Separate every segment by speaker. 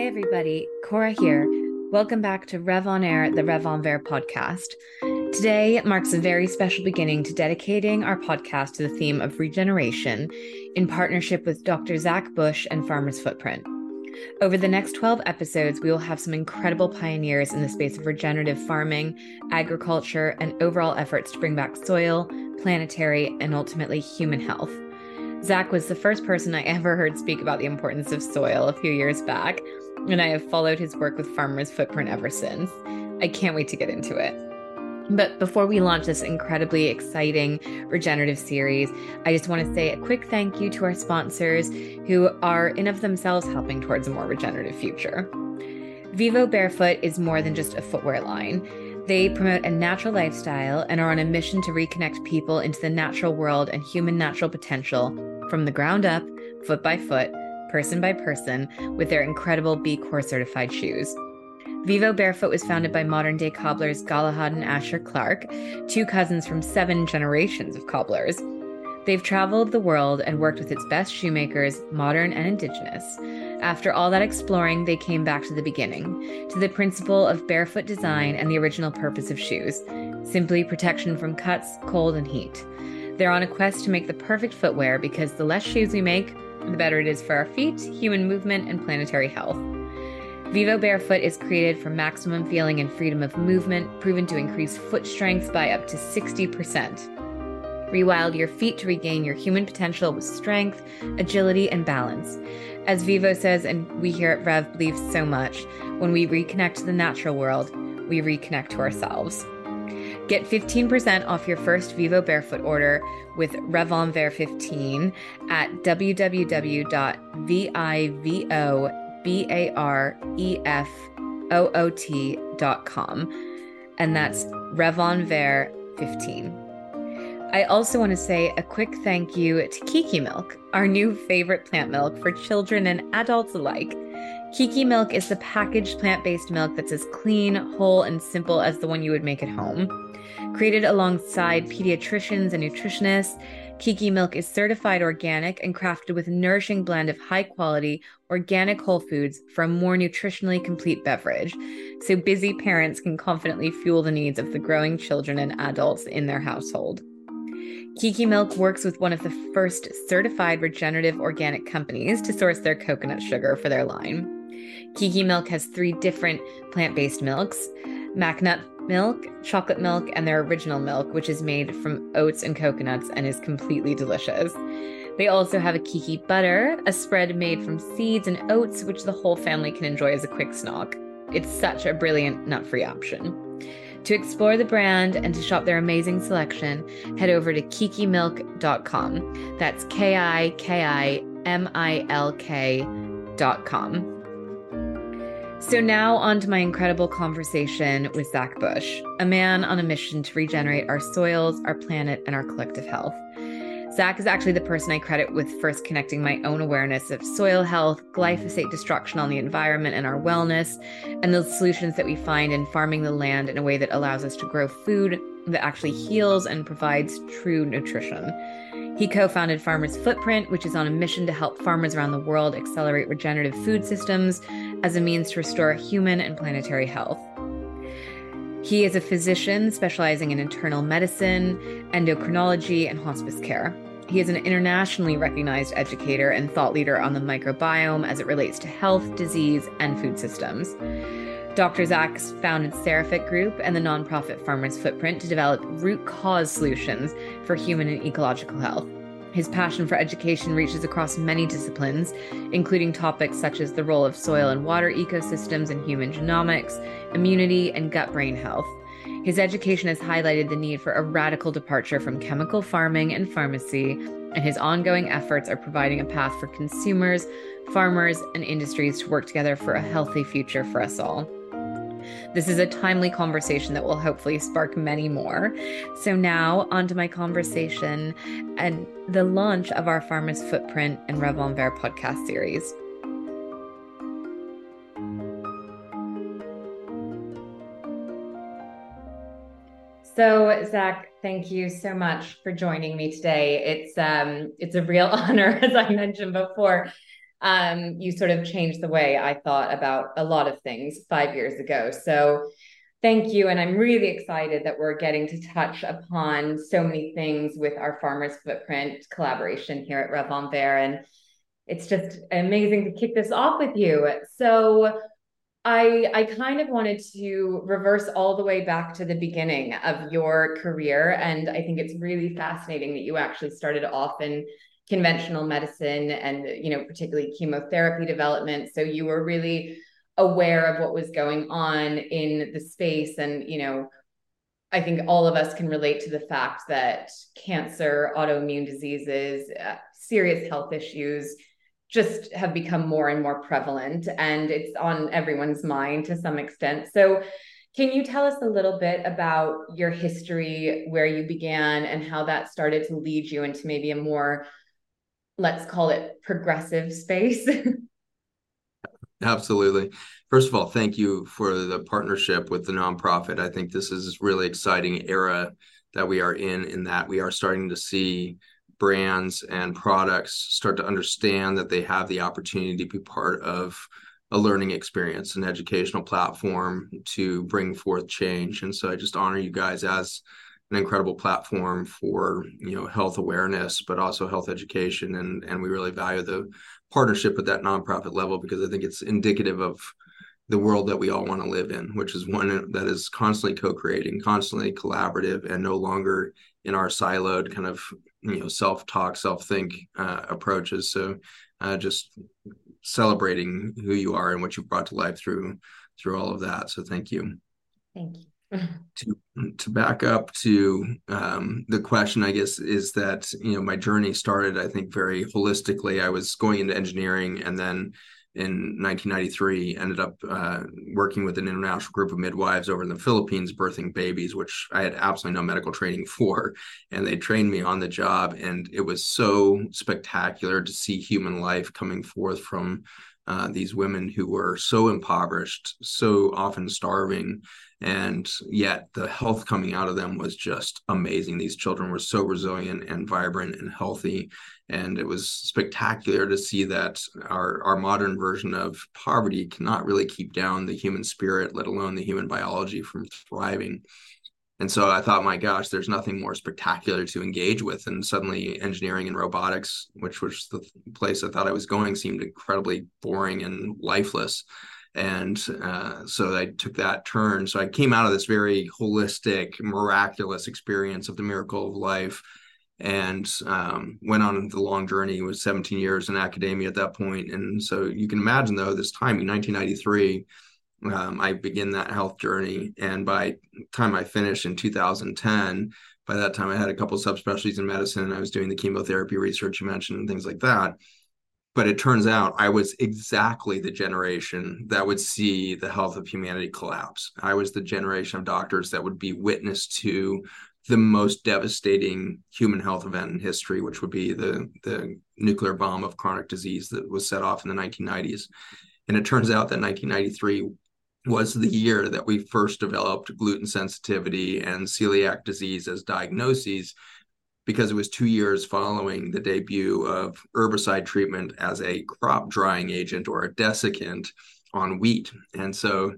Speaker 1: Hi, everybody. Cora here. Welcome back to Rev on Air, the Rêve En Vert podcast. Today marks a very special beginning to dedicating our podcast to the theme of regeneration in partnership with Dr. Zach Bush and Farmer's Footprint. Over the next 12 episodes, we will have some incredible pioneers in the space of regenerative farming, agriculture, and overall efforts to bring back soil, planetary, and ultimately human health. Zach was the first person I ever heard speak about the importance of soil a few years back, and I have followed his work with Farmer's Footprint ever since. I can't wait to get into it. But before we launch this incredibly exciting regenerative series, I just want to say a quick thank you to our sponsors who are in of themselves helping towards a more regenerative future. Vivobarefoot is more than just a footwear line. They promote a natural lifestyle and are on a mission to reconnect people into the natural world and human natural potential from the ground up, foot by foot, person by person, with their incredible B Corps certified shoes. Vivobarefoot was founded by modern day cobblers Galahad and Asher Clark, two cousins from seven generations of cobblers. They've traveled the world and worked with its best shoemakers, modern and indigenous. After all that exploring, they came back to the beginning, to the principle of barefoot design and the original purpose of shoes simply protection from cuts, cold, and heat. They're on a quest to make the perfect footwear because the less shoes we make, the better it is for our feet, human movement, and planetary health. Vivobarefoot is created for maximum feeling and freedom of movement, proven to increase foot strength by up to 60%. Rewild your feet to regain your human potential with strength, agility, and balance. As Vivo says, and we here at Rev believe so much, when we reconnect to the natural world, we reconnect to ourselves. Get 15% off your first Vivobarefoot order with Revonver 15 at www.vivo B A R E F O O T dot com. And that's Revonver 15. I also want to say a quick thank you to Kiki Milk, our new favorite plant milk for children and adults alike. Kiki Milk is the packaged plant based milk that's as clean, whole, and simple as the one you would make at home. Created alongside pediatricians and nutritionists, Kiki Milk is certified organic and crafted with a nourishing blend of high quality, organic whole foods for a more nutritionally complete beverage, so busy parents can confidently fuel the needs of the growing children and adults in their household. Kiki Milk works with one of the first certified regenerative organic companies to source their coconut sugar for their line. Kiki Milk has three different plant based milks Macnut milk, chocolate milk, and their original milk, which is made from oats and coconuts and is completely delicious. They also have a Kiki butter, a spread made from seeds and oats, which the whole family can enjoy as a quick snack. It's such a brilliant nut free option. To explore the brand and to shop their amazing selection, head over to kikimilk.com. That's K I K I M I L K.com. So, now on to my incredible conversation with Zach Bush, a man on a mission to regenerate our soils, our planet, and our collective health. Zach is actually the person I credit with first connecting my own awareness of soil health, glyphosate destruction on the environment and our wellness, and the solutions that we find in farming the land in a way that allows us to grow food that actually heals and provides true nutrition. He co founded Farmers Footprint, which is on a mission to help farmers around the world accelerate regenerative food systems as a means to restore human and planetary health. He is a physician specializing in internal medicine, endocrinology, and hospice care. He is an internationally recognized educator and thought leader on the microbiome as it relates to health, disease, and food systems. Dr. Zach's founded Seraphic Group and the nonprofit Farmers Footprint to develop root cause solutions for human and ecological health. His passion for education reaches across many disciplines, including topics such as the role of soil and water ecosystems in human genomics, immunity, and gut brain health. His education has highlighted the need for a radical departure from chemical farming and pharmacy, and his ongoing efforts are providing a path for consumers, farmers, and industries to work together for a healthy future for us all. This is a timely conversation that will hopefully spark many more. So, now onto my conversation and the launch of our Farmer's Footprint and Rêve En Vert podcast series. So, Zach, thank you so much for joining me today. It's um, it's a real honor, as I mentioned before, um, you sort of changed the way I thought about a lot of things five years ago. So thank you. And I'm really excited that we're getting to touch upon so many things with our Farmers Footprint collaboration here at Rev. And it's just amazing to kick this off with you. So I I kind of wanted to reverse all the way back to the beginning of your career and I think it's really fascinating that you actually started off in conventional medicine and you know particularly chemotherapy development. So you were really aware of what was going on in the space and you know I think all of us can relate to the fact that cancer, autoimmune diseases, uh, serious health issues just have become more and more prevalent and it's on everyone's mind to some extent. So, can you tell us a little bit about your history, where you began, and how that started to lead you into maybe a more, let's call it progressive space?
Speaker 2: Absolutely. First of all, thank you for the partnership with the nonprofit. I think this is really exciting era that we are in, in that we are starting to see brands and products start to understand that they have the opportunity to be part of a learning experience, an educational platform to bring forth change. And so I just honor you guys as an incredible platform for you know health awareness, but also health education, and and we really value the partnership at that nonprofit level because I think it's indicative of the world that we all want to live in, which is one that is constantly co-creating, constantly collaborative, and no longer in our siloed kind of you know self-talk, self-think uh, approaches. So, uh, just celebrating who you are and what you've brought to life through through all of that. So, thank you.
Speaker 1: Thank you.
Speaker 2: to to back up to um, the question, I guess, is that you know my journey started, I think, very holistically. I was going into engineering, and then in 1993 ended up uh, working with an international group of midwives over in the philippines birthing babies which i had absolutely no medical training for. And they trained me on the job and it was so spectacular to see human life coming forth from uh, these women who were so impoverished so often starving and yet the health coming out of them was just amazing. These children were so resilient and vibrant and healthy and it was spectacular to see that our our modern version of poverty cannot really keep down the human spirit let alone the human biology from thriving and so i thought my gosh there's nothing more spectacular to engage with and suddenly engineering and robotics which was the place i thought i was going seemed incredibly boring and lifeless and uh, so I took that turn. So I came out of this very holistic, miraculous experience of the miracle of life, and um, went on the long journey. It was 17 years in academia at that point, and so you can imagine though this time in 1993. Um, I begin that health journey, and by time I finished in 2010, by that time I had a couple subspecialties in medicine. And I was doing the chemotherapy research you mentioned and things like that but it turns out I was exactly the generation that would see the health of humanity collapse. I was the generation of doctors that would be witness to the most devastating human health event in history, which would be the, the nuclear bomb of chronic disease that was set off in the 1990s. And it turns out that 1993 was the year that we first developed gluten sensitivity and celiac disease as diagnoses because it was two years following the debut of herbicide treatment as a crop drying agent or a desiccant on wheat. And so,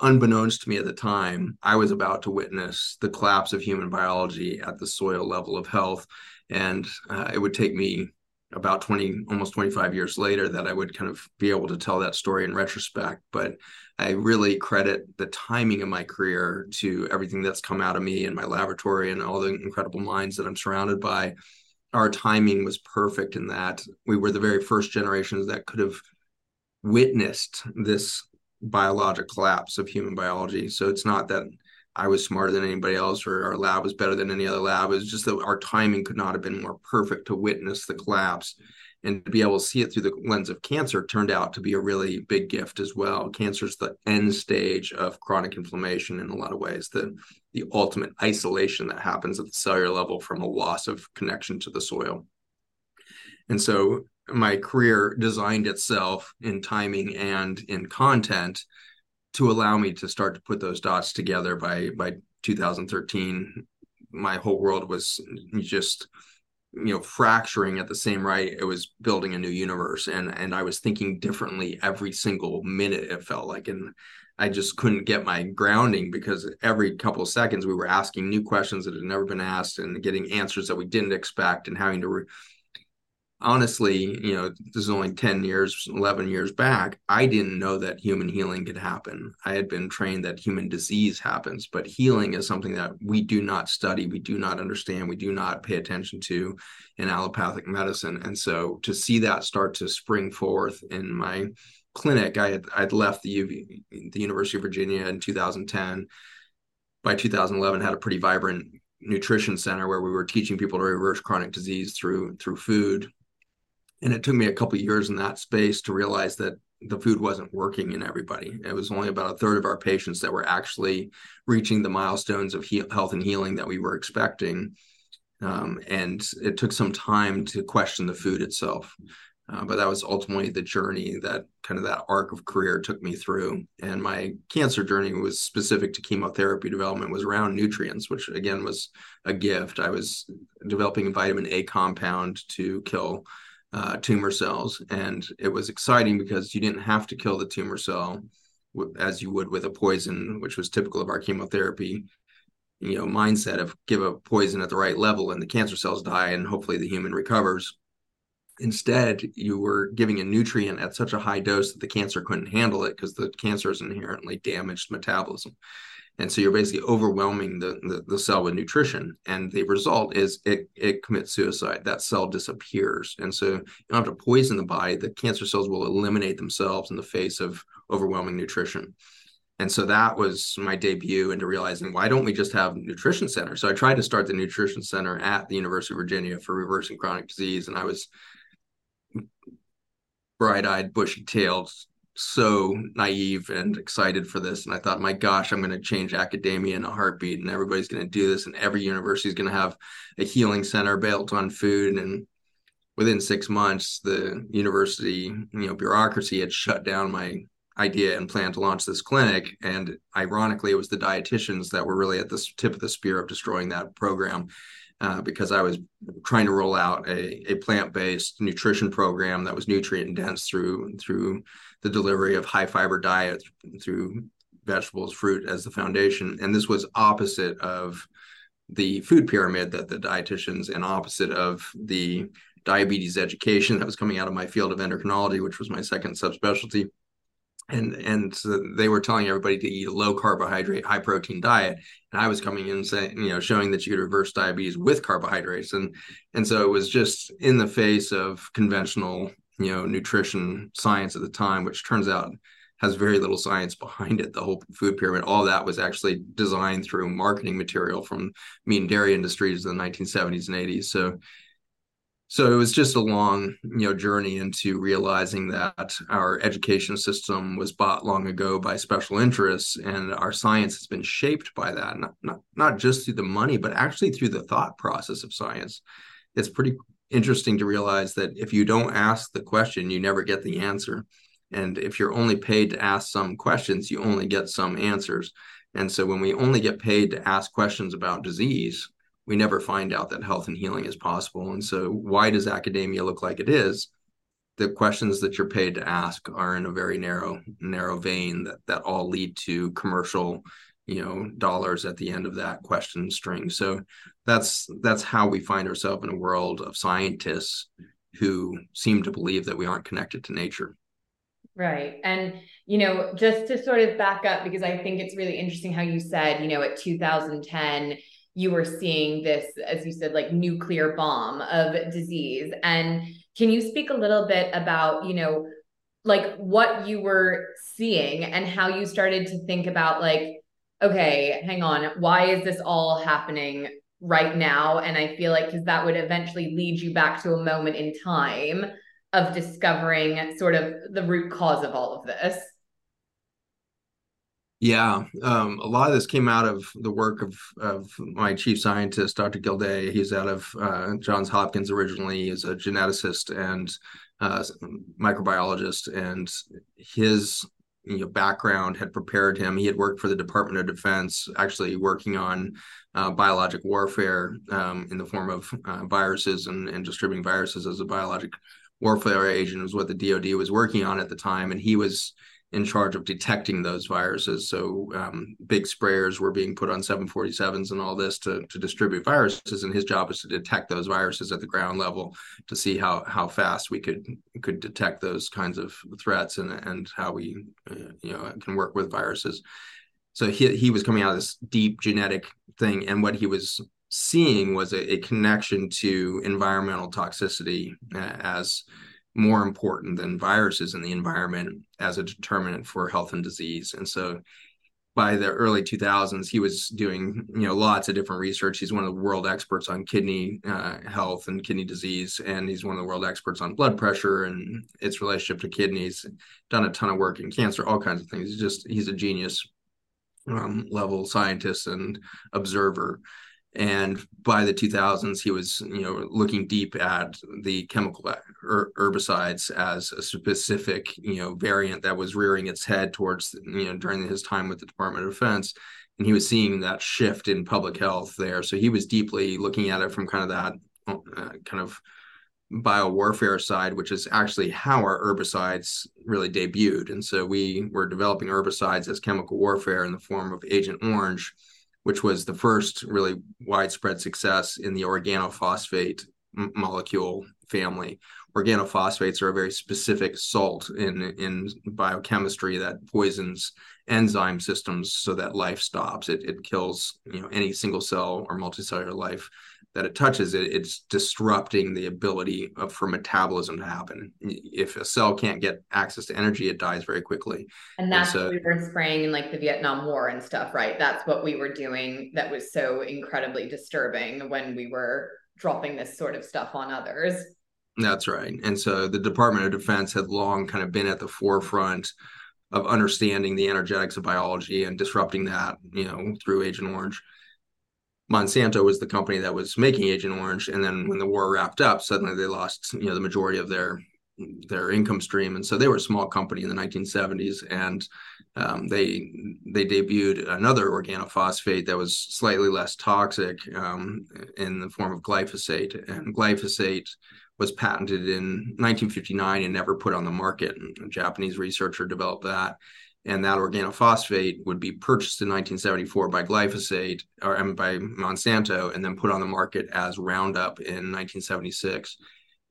Speaker 2: unbeknownst to me at the time, I was about to witness the collapse of human biology at the soil level of health. And uh, it would take me about 20 almost 25 years later that i would kind of be able to tell that story in retrospect. But i really credit the timing of my career to everything that's come out of me in my laboratory and all the incredible minds that i'm surrounded by. Our timing was perfect in that we were the very first generations that could have witnessed this biologic collapse of human biology. So it's not that I was smarter than anybody else or our lab was better than any other lab. It was just that our timing could not have been more perfect to witness the collapse and to be able to see it through the lens of cancer turned out to be a really big gift as well. Cancer is the end stage of chronic inflammation in a lot of ways, the, the ultimate isolation that happens at the cellular level from a loss of connection to the soil. And so my career designed itself in timing and in content to allow me to start to put those dots together by by 2013 my whole world was just you know fracturing at the same right it was building a new universe. And and i was thinking differently every single minute it felt like. And i just couldn't get my grounding because every couple of seconds we were asking new questions that had never been asked and getting answers that we didn't expect and having to re- honestly, you know, this is only 10 years, 11 years back. I didn't know that human healing could happen. I had been trained that human disease happens, but healing is something that we do not study, we do not understand, we do not pay attention to in allopathic medicine. And so to see that start to spring forth in my clinic, I had I'd left the UV, the University of Virginia in 2010. By 2011, had a pretty vibrant nutrition center where we were teaching people to reverse chronic disease through through food and it took me a couple years in that space to realize that the food wasn't working in everybody. It was only about a third of our patients that were actually reaching the milestones of he- health and healing that we were expecting. Um, and it took some time to question the food itself. Uh, but that was ultimately the journey that kind of that arc of career took me through. And my cancer journey was specific to chemotherapy development, was around nutrients, which again was a gift. I was developing a vitamin A compound to kill uh, tumor cells. And it was exciting because you didn't have to kill the tumor cell as you would with a poison, which was typical of our chemotherapy. You know, mindset of give a poison at the right level and the cancer cells die, and hopefully the human recovers. Instead, you were giving a nutrient at such a high dose that the cancer couldn't handle it because the cancer is inherently damaged metabolism and so you're basically overwhelming the, the, the cell with nutrition. And the result is it it commits suicide. That cell disappears. And so you don't have to poison the body. The cancer cells will eliminate themselves in the face of overwhelming nutrition. And so that was my debut into realizing why don't we just have nutrition center so i tried to start the nutrition center at the university of virginia for reversing chronic disease. And i was bright-eyed bushy-tailed so naive and excited for this. And I thought, my gosh, I'm going to change academia in a heartbeat, and everybody's going to do this, and every university is going to have a healing center built on food. And within six months, the university, you know, bureaucracy had shut down my idea and plan to launch this clinic. And ironically, it was the dietitians that were really at the tip of the spear of destroying that program. Uh, because I was trying to roll out a, a plant-based nutrition program that was nutrient dense through through the delivery of high fiber diet through vegetables, fruit as the foundation. And this was opposite of the food pyramid that the dietitians and opposite of the diabetes education that was coming out of my field of endocrinology, which was my second subspecialty. And and so they were telling everybody to eat a low carbohydrate, high protein diet, and I was coming in saying, you know, showing that you could reverse diabetes with carbohydrates, and and so it was just in the face of conventional you know nutrition science at the time which turns out has very little science behind it the whole food pyramid. All that was actually designed through marketing material from meat and dairy industries in the 1970s and 80s so so it was just a long you know journey into realizing that our education system was bought long ago by special interests and our science has been shaped by that not, not, not just through the money but actually through the thought process of science it's pretty interesting to realize that if you don't ask the question, you never get the answer. And if you're only paid to ask some questions, you only get some answers. And so when we only get paid to ask questions about disease, we never find out that health and healing is possible. And so why does academia look like it is? The questions that you're paid to ask are in a very narrow, narrow vein that, that all lead to commercial you know dollars at the end of that question string so that's that's how we find ourselves in a world of scientists who seem to believe that we aren't connected to nature
Speaker 1: right and you know just to sort of back up because i think it's really interesting how you said you know at 2010 you were seeing this as you said like nuclear bomb of disease and can you speak a little bit about you know like what you were seeing and how you started to think about like okay, hang on, why is this all happening right now? And I feel like because that would eventually lead you back to a moment in time of discovering sort of the root cause of all of this.
Speaker 2: Yeah, um, a lot of this came out of the work of of my chief scientist, Dr. Gildea. He's out of uh, Johns Hopkins originally. He's a geneticist and uh, microbiologist, and his you know background had prepared him. He had worked for the Department of Defense, actually working on uh, biologic warfare um, in the form of uh, viruses and, and distributing viruses as a biologic warfare agent was what the DoD was working on at the time, and he was in charge of detecting those viruses. So um, big sprayers were being put on 747s and all this to, to distribute viruses, and his job was to detect those viruses at the ground level to see how how fast we could could detect those kinds of threats and and how we uh, you know can work with viruses. So he he was coming out of this deep genetic thing, and what he was seeing was a, a connection to environmental toxicity uh, as more important than viruses in the environment as a determinant for health and disease. And so by the early 2000s, he was doing you know lots of different research. He's one of the world experts on kidney uh, health and kidney disease, and he's one of the world experts on blood pressure and its relationship to kidneys. Done a ton of work in cancer, all kinds of things. He's just he's a genius um, level scientist and observer and by the 2000s he was you know looking deep at the chemical er, herbicides as a specific you know variant that was rearing its head towards you know during his time with the department of defense. And he was seeing that shift in public health there. So he was deeply looking at it from kind of that uh, kind of biowarfare side which is actually how our herbicides really debuted. And so we were developing herbicides as chemical warfare in the form of agent orange which was the first really widespread success in the organophosphate m- molecule family. Organophosphates are a very specific salt in in biochemistry that poisons enzyme systems so that life stops. It it kills you know any single cell or multicellular life that it touches it, it's disrupting the ability of, for metabolism to happen. If a cell can't get access to energy, it dies very quickly.
Speaker 1: And that's and so, what we were spraying in like the Vietnam War and stuff, right? That's what we were doing that was so incredibly disturbing when we were dropping this sort of stuff on others.
Speaker 2: That's right. And so the Department of Defense had long kind of been at the forefront of understanding the energetics of biology and disrupting that, you know, through Agent Orange. Monsanto was the company that was making Agent Orange, and then when the war wrapped up, suddenly they lost you know the majority of their their income stream, and so they were a small company in the 1970s, and um, they they debuted another organophosphate that was slightly less toxic um, in the form of glyphosate, and glyphosate was patented in 1959 and never put on the market. A Japanese researcher developed that, and that organophosphate would be purchased in 1974 by glyphosate or by Monsanto and then put on the market as Roundup in 1976.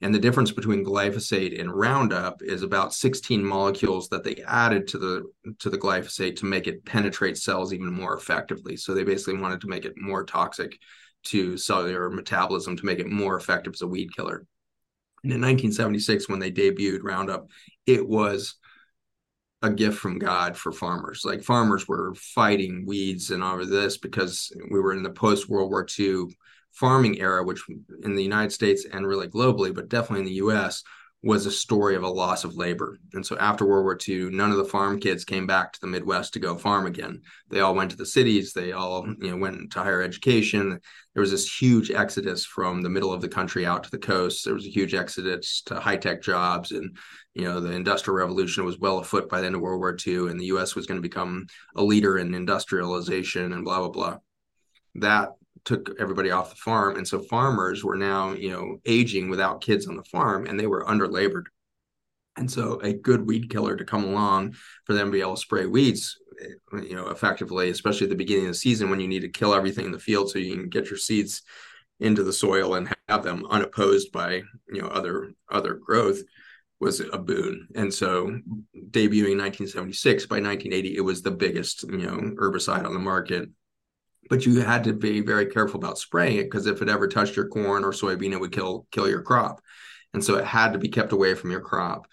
Speaker 2: And the difference between glyphosate and Roundup is about 16 molecules that they added to the to the glyphosate to make it penetrate cells even more effectively. So they basically wanted to make it more toxic to cellular metabolism to make it more effective as a weed killer. And in 1976, when they debuted Roundup, it was a gift from God for farmers. Like farmers were fighting weeds and all of this because we were in the post World War II farming era, which in the United States and really globally, but definitely in the US, was a story of a loss of labor. And so after World War II, none of the farm kids came back to the Midwest to go farm again. They all went to the cities. They all, you know, went to higher education. There was this huge exodus from the middle of the country out to the coast. There was a huge exodus to high tech jobs, and you know, the Industrial Revolution was well afoot by the end of World War II, and the U.S. was going to become a leader in industrialization and blah blah blah. That took everybody off the farm. And so farmers were now you know aging without kids on the farm and they were under labored and so a good weed killer to come along for them to be able to spray weeds eh, you know effectively especially at the beginning of the season when you need to kill everything in the field so you can get your seeds into the soil and have them unopposed by you know other other growth was a boon. And so debuting 1976 by 1980 it was the biggest you know herbicide on the market but you had to be very careful about spraying it because if it ever touched your corn or soybean, it would kill kill your crop, and so it had to be kept away from your crop.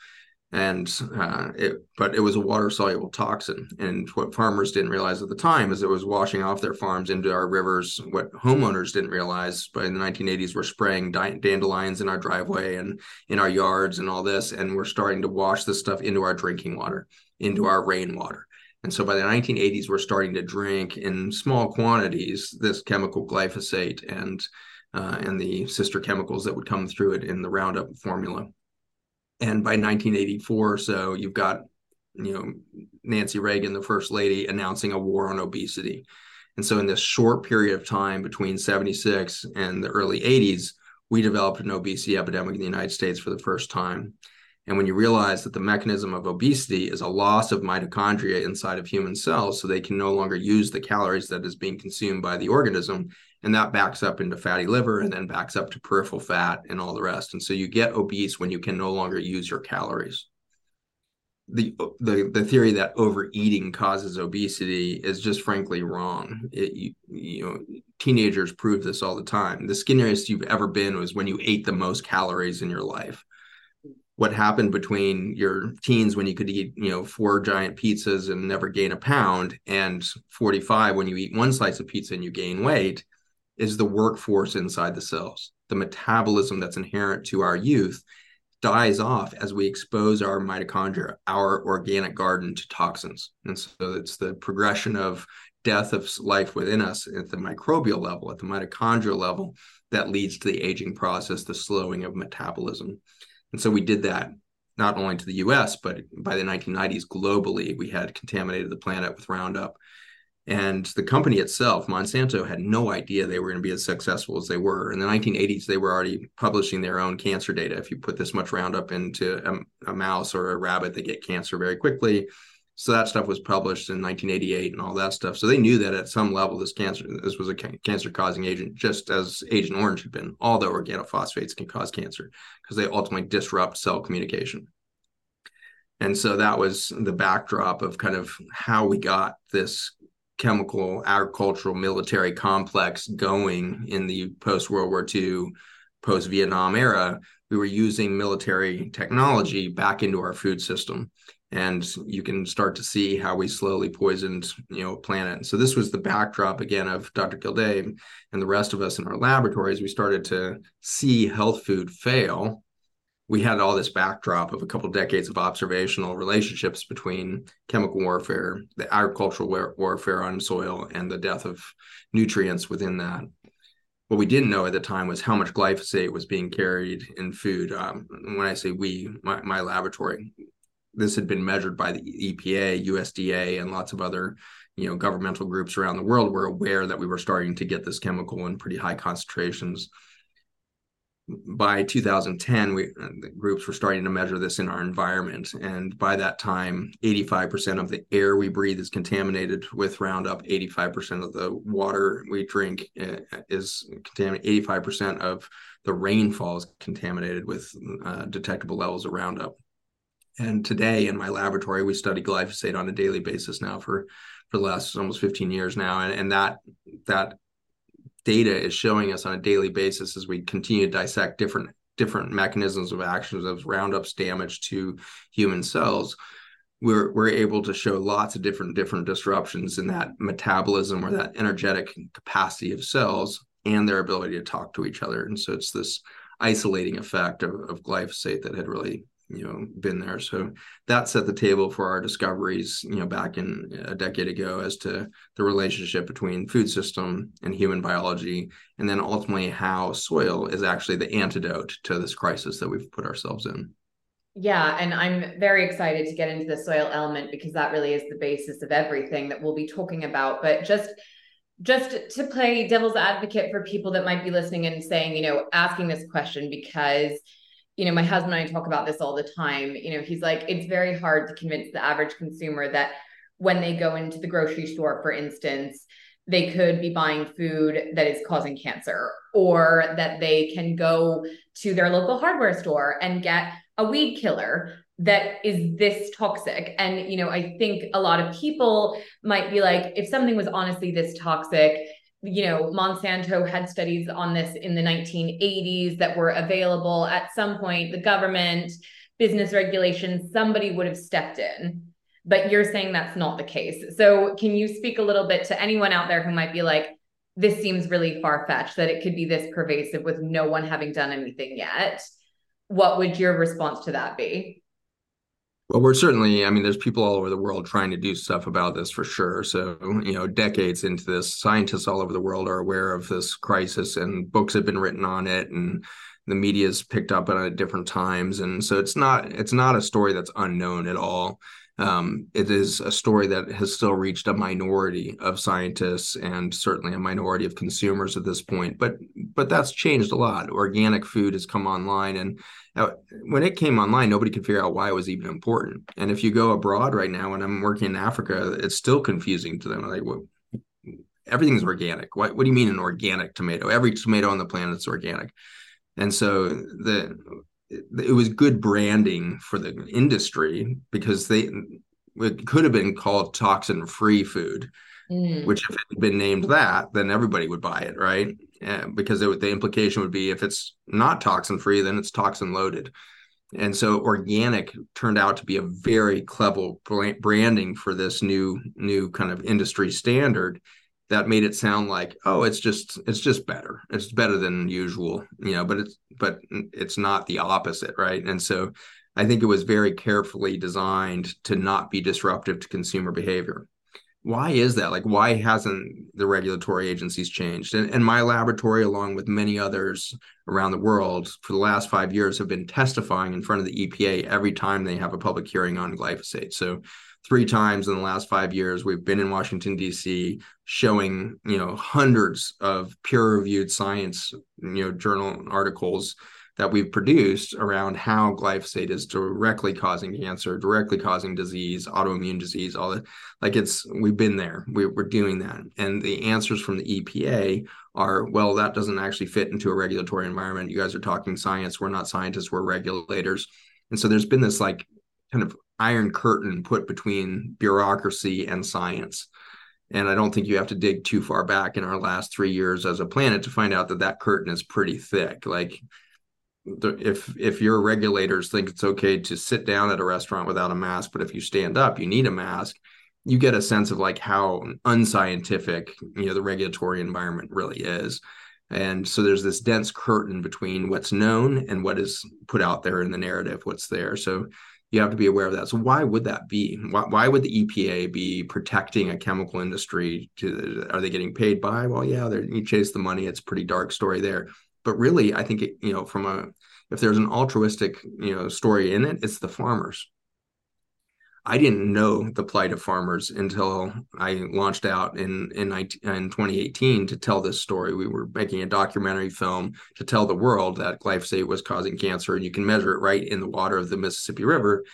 Speaker 2: And uh, it, but it was a water soluble toxin, and what farmers didn't realize at the time is it was washing off their farms into our rivers. What homeowners didn't realize but in the 1980s, we're spraying dandelions in our driveway and in our yards and all this, and we're starting to wash this stuff into our drinking water, into our rainwater and so by the 1980s, we're starting to drink in small quantities this chemical glyphosate and uh, and the sister chemicals that would come through it in the Roundup formula. And by 1984 or so, you've got you know Nancy Reagan, the first lady, announcing a war on obesity. And so, in this short period of time between 76 and the early 80s, we developed an obesity epidemic in the United States for the first time. And when you realize that the mechanism of obesity is a loss of mitochondria inside of human cells, so they can no longer use the calories that is being consumed by the organism, and that backs up into fatty liver and then backs up to peripheral fat and all the rest. And so you get obese when you can no longer use your calories. The, the the theory that overeating causes obesity is just frankly wrong. It, you, you know, teenagers prove this all the time. The skinniest you've ever been was when you ate the most calories in your life what happened between your teens when you could eat you know four giant pizzas and never gain a pound and 45 when you eat one slice of pizza and you gain weight is the workforce inside the cells. The metabolism that's inherent to our youth dies off as we expose our mitochondria our organic garden to toxins. And so it's the progression of death of life within us at the microbial level at the mitochondrial level that leads to the aging process the slowing of metabolism and so we did that not only to the US, but by the 1990s, globally, we had contaminated the planet with Roundup. And the company itself, Monsanto, had no idea they were going to be as successful as they were. In the 1980s, they were already publishing their own cancer data. If you put this much Roundup into a, a mouse or a rabbit, they get cancer very quickly. So that stuff was published in 1988 and all that stuff. So they knew that at some level, this cancer, this was a cancer causing agent, just as Agent Orange had been. All the organophosphates can cause cancer because they ultimately disrupt cell communication. And so that was the backdrop of kind of how we got this chemical, agricultural, military complex going in the post World War II, post Vietnam era. We were using military technology back into our food system and you can start to see how we slowly poisoned you know planet. So this was the backdrop again of dr Gildea and the rest of us in our laboratories. We started to see health food fail. We had all this backdrop of a couple decades of observational relationships between chemical warfare the agricultural war- warfare on soil and the death of nutrients within that. What we didn't know at the time was how much glyphosate was being carried in food. Um, when I say we, my, my laboratory, this had been measured by the EPA, USDA, and lots of other you know governmental groups around the world were aware that we were starting to get this chemical in pretty high concentrations. By 2010, we the groups were starting to measure this in our environment, and by that time, 85% of the air we breathe is contaminated with Roundup. 85% of the water we drink eh, is contaminated. 85% of the rainfall is contaminated with uh, detectable levels of Roundup and today in my laboratory, we study glyphosate on a daily basis now for for the last almost 15 years now, and, and that that data is showing us on a daily basis as we continue to dissect different different mechanisms of actions of Roundup's damage to human cells. We're we're able to show lots of different different disruptions in that metabolism or that energetic capacity of cells and their ability to talk to each other. And so it's this isolating effect of, of glyphosate that had really you know been there so that set the table for our discoveries you know back in a decade ago as to the relationship between food system and human biology and then ultimately how soil is actually the antidote to this crisis that we've put ourselves in
Speaker 1: yeah, and I'm very excited to get into the soil element because that really is the basis of everything that we'll be talking about. But just just to play devil's advocate for people that might be listening and saying, you know, asking this question because you know, my husband and I talk about this all the time. You know, he's like, it's very hard to convince the average consumer that when they go into the grocery store, for instance, they could be buying food that is causing cancer, or that they can go to their local hardware store and get a weed killer that is this toxic. And, you know, I think a lot of people might be like, if something was honestly this toxic, you know, Monsanto had studies on this in the 1980s that were available. At some point, the government, business regulations, somebody would have stepped in. But you're saying that's not the case. So, can you speak a little bit to anyone out there who might be like, this seems really far fetched that it could be this pervasive with no one having done anything yet? What would your response to that be?
Speaker 2: Well, we're certainly, I mean, there's people all over the world trying to do stuff about this for sure. So, you know, decades into this, scientists all over the world are aware of this crisis and books have been written on it. And the media's picked up on it at different times and so it's not it's not a story that's unknown at all um, it is a story that has still reached a minority of scientists and certainly a minority of consumers at this point but but that's changed a lot. Organic food has come online and uh, when it came online nobody could figure out why it was even important. And if you go abroad right now when i'm working in africa it's still confusing to them like well, everything's organic. What, what do you mean an organic tomato? Every tomato on the planet is organic. And so the it was good branding for the industry because they it could have been called toxin free food mm. which if it had been named that then everybody would buy it right? Uh, because it, the implication would be if it's not toxin free then it's toxin loaded. And so organic turned out to be a very clever branding for this new new kind of industry standard that made it sound like oh it's just it's just better. It's better than usual you know but it's but it's not the opposite right? And so i think it was very carefully designed to not be disruptive to consumer behavior. Why is that? Like why hasn't the regulatory agencies changed? And, and my laboratory along with many others around the world for the last five years have been testifying in front of the epa every time they have a public hearing on glyphosate. So three times in the last five years. We've been in washington d.c showing you know hundreds of peer reviewed science you know journal articles that we've produced around how glyphosate is directly causing cancer directly causing disease autoimmune disease all that. Like it's we've been there. We, we're doing that. And the answers from the epa are well that doesn't actually fit into a regulatory environment. You guys are talking science. We're not scientists. We're regulators. And so there's been this like kind of iron curtain put between bureaucracy and science. And I don't think you have to dig too far back in our last three years as a planet to find out that that curtain is pretty thick. Like, if if your regulators think it's okay to sit down at a restaurant without a mask, but if you stand up, you need a mask. You get a sense of like how unscientific you know the regulatory environment really is. And so there's this dense curtain between what's known and what is put out there in the narrative, what's there. So you have to be aware of that. So why would that be? Why, why would the EPA be protecting a chemical industry? To are they getting paid by? Well, yeah, you chase the money. It's a pretty dark story there. But really, I think it, you know, from a if there's an altruistic you know story in it, it's the farmers. I didn't know the plight of farmers until I launched out in in, 19, in 2018 to tell this story. We were making a documentary film to tell the world that glyphosate was causing cancer, and you can measure it right in the water of the Mississippi River.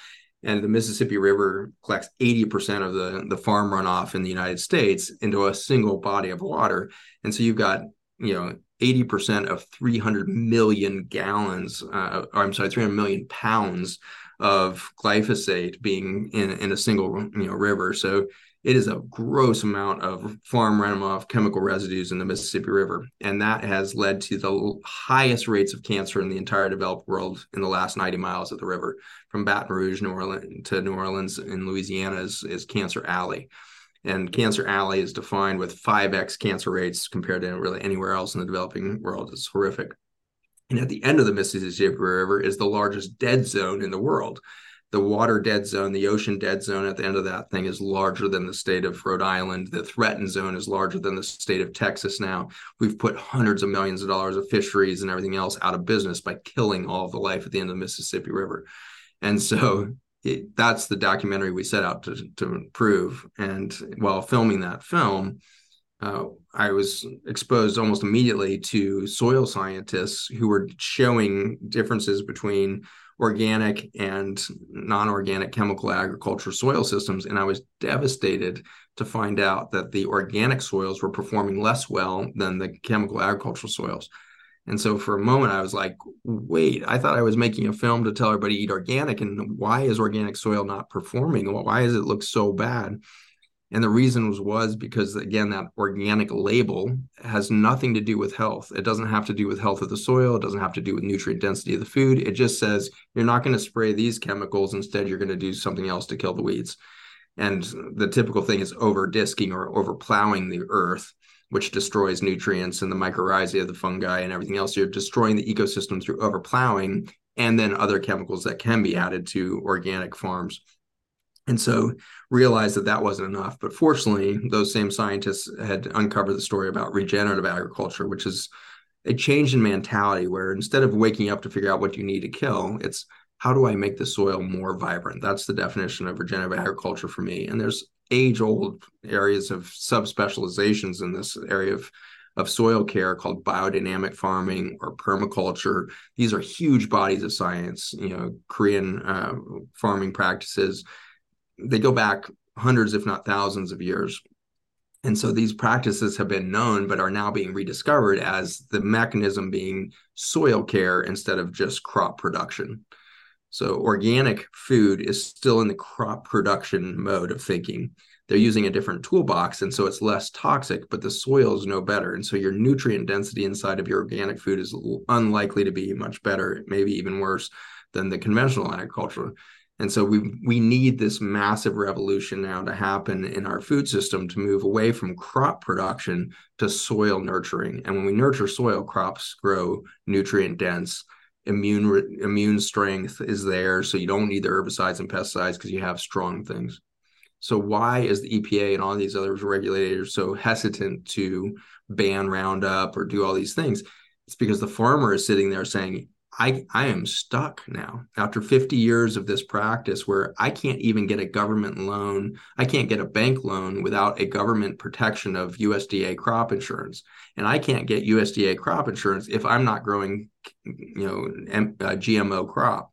Speaker 2: And the Mississippi River collects 80% of the, the farm runoff in the United States into a single body of water. And so you've got, you know, 80% of 300 million gallons, uh, or I'm sorry, 300 million pounds of glyphosate being in, in a single you know river. So it is a gross amount of farm runoff chemical residues in the Mississippi River. And that has led to the highest rates of cancer in the entire developed world in the last 90 miles of the river. From Baton Rouge, New Orleans to New Orleans in Louisiana is, is Cancer Alley. And Cancer Alley is defined with 5x cancer rates compared to really anywhere else in the developing world. It's horrific. And at the end of the Mississippi River is the largest dead zone in the world. The water dead zone, the ocean dead zone at the end of that thing is larger than the state of Rhode Island. The threatened zone is larger than the state of Texas now. We've put hundreds of millions of dollars of fisheries and everything else out of business by killing all of the life at the end of the Mississippi River. And so it, that's the documentary we set out to, to prove. And while filming that film, uh, I was exposed almost immediately to soil scientists who were showing differences between organic and non-organic chemical agriculture soil systems and i was devastated to find out that the organic soils were performing less well than the chemical agricultural soils. And so for a moment i was like wait i thought i was making a film to tell everybody eat organic and why is organic soil not performing? Why does it look so bad and the reason was, was because, again, that organic label has nothing to do with health. It doesn't have to do with health of the soil. It doesn't have to do with nutrient density of the food. It just says you're not going to spray these chemicals. Instead, you're going to do something else to kill the weeds. And the typical thing is over disking or over plowing the earth, which destroys nutrients and the mycorrhizae of the fungi and everything else. You're destroying the ecosystem through over plowing and then other chemicals that can be added to organic farms and so realized that that wasn't enough but fortunately those same scientists had uncovered the story about regenerative agriculture which is a change in mentality where instead of waking up to figure out what you need to kill, it's how do I make the soil more vibrant? That's the definition of regenerative agriculture for me. And there's age old areas of subspecializations in this area of, of soil care called biodynamic farming or permaculture. These are huge bodies of science, you know, Korean uh, farming practices. They go back hundreds, if not thousands of years. And so these practices have been known, but are now being rediscovered as the mechanism being soil care instead of just crop production. So organic food is still in the crop production mode of thinking. They're using a different toolbox, and so it's less toxic, but the soil is no better. And so your nutrient density inside of your organic food is unlikely to be much better, maybe even worse than the conventional agriculture. And so we we need this massive revolution now to happen in our food system to move away from crop production to soil nurturing. And when we nurture soil, crops grow nutrient dense. Immune immune strength is there, so you don't need the herbicides and pesticides because you have strong things. So why is the EPA and all these other regulators so hesitant to ban Roundup or do all these things? It's because the farmer is sitting there saying, I, I am stuck now after 50 years of this practice where I can't even get a government loan. I can't get a bank loan without a government protection of USDA crop insurance. And I can't get USDA crop insurance if I'm not growing, you know, a uh, GMO crop.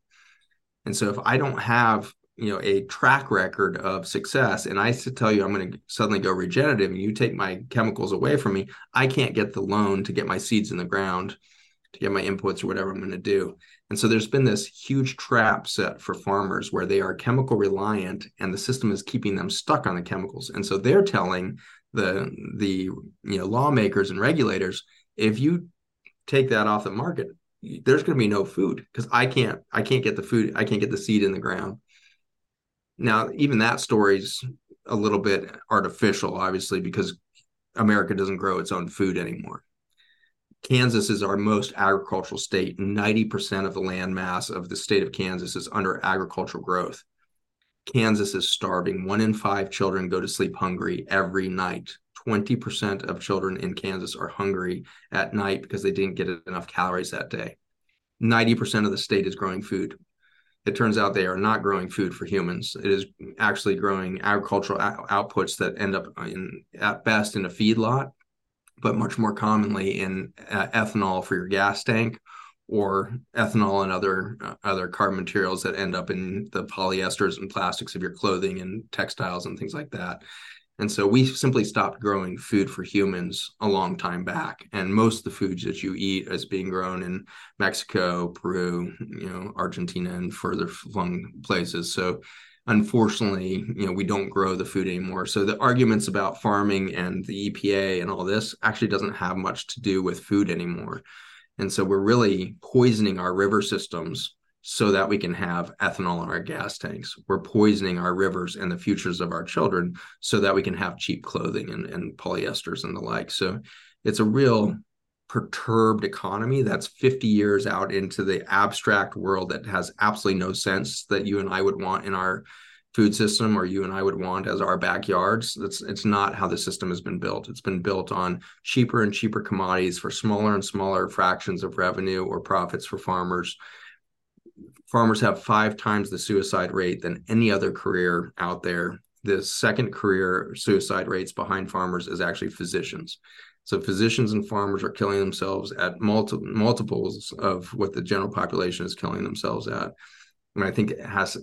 Speaker 2: And so if I don't have, you know, a track record of success and I tell you I'm going to suddenly go regenerative and you take my chemicals away from me, I can't get the loan to get my seeds in the ground to get my inputs or whatever I'm going to do. And so there's been this huge trap set for farmers where they are chemical reliant and the system is keeping them stuck on the chemicals. And so they're telling the the you know lawmakers and regulators if you take that off the market there's going to be no food because I can't I can't get the food I can't get the seed in the ground. Now even that story's a little bit artificial obviously because America doesn't grow its own food anymore. Kansas is our most agricultural state. 90% of the land mass of the state of Kansas is under agricultural growth. Kansas is starving. One in five children go to sleep hungry every night. 20% of children in Kansas are hungry at night because they didn't get enough calories that day. 90% of the state is growing food. It turns out they are not growing food for humans. It is actually growing agricultural outputs that end up in, at best in a feedlot but much more commonly in uh, ethanol for your gas tank or ethanol and other uh, other carbon materials that end up in the polyesters and plastics of your clothing and textiles and things like that. And so we simply stopped growing food for humans a long time back. And most of the foods that you eat is being grown in Mexico, Peru, you know, Argentina, and further flung places. So unfortunately, you know, we don't grow the food anymore. So the arguments about farming and the EPA and all this actually doesn't have much to do with food anymore. And so we're really poisoning our river systems so that we can have ethanol in our gas tanks. We're poisoning our rivers and the futures of our children so that we can have cheap clothing and, and polyesters and the like. So it's a real perturbed economy that's 50 years out into the abstract world that has absolutely no sense that you and I would want in our food system or you and I would want as our backyards. That's it's not how the system has been built. It's been built on cheaper and cheaper commodities for smaller and smaller fractions of revenue or profits for farmers. Farmers have five times the suicide rate than any other career out there. The second career suicide rates behind farmers is actually physicians. So physicians and farmers are killing themselves at multi- multiples of what the general population is killing themselves at. And I think it has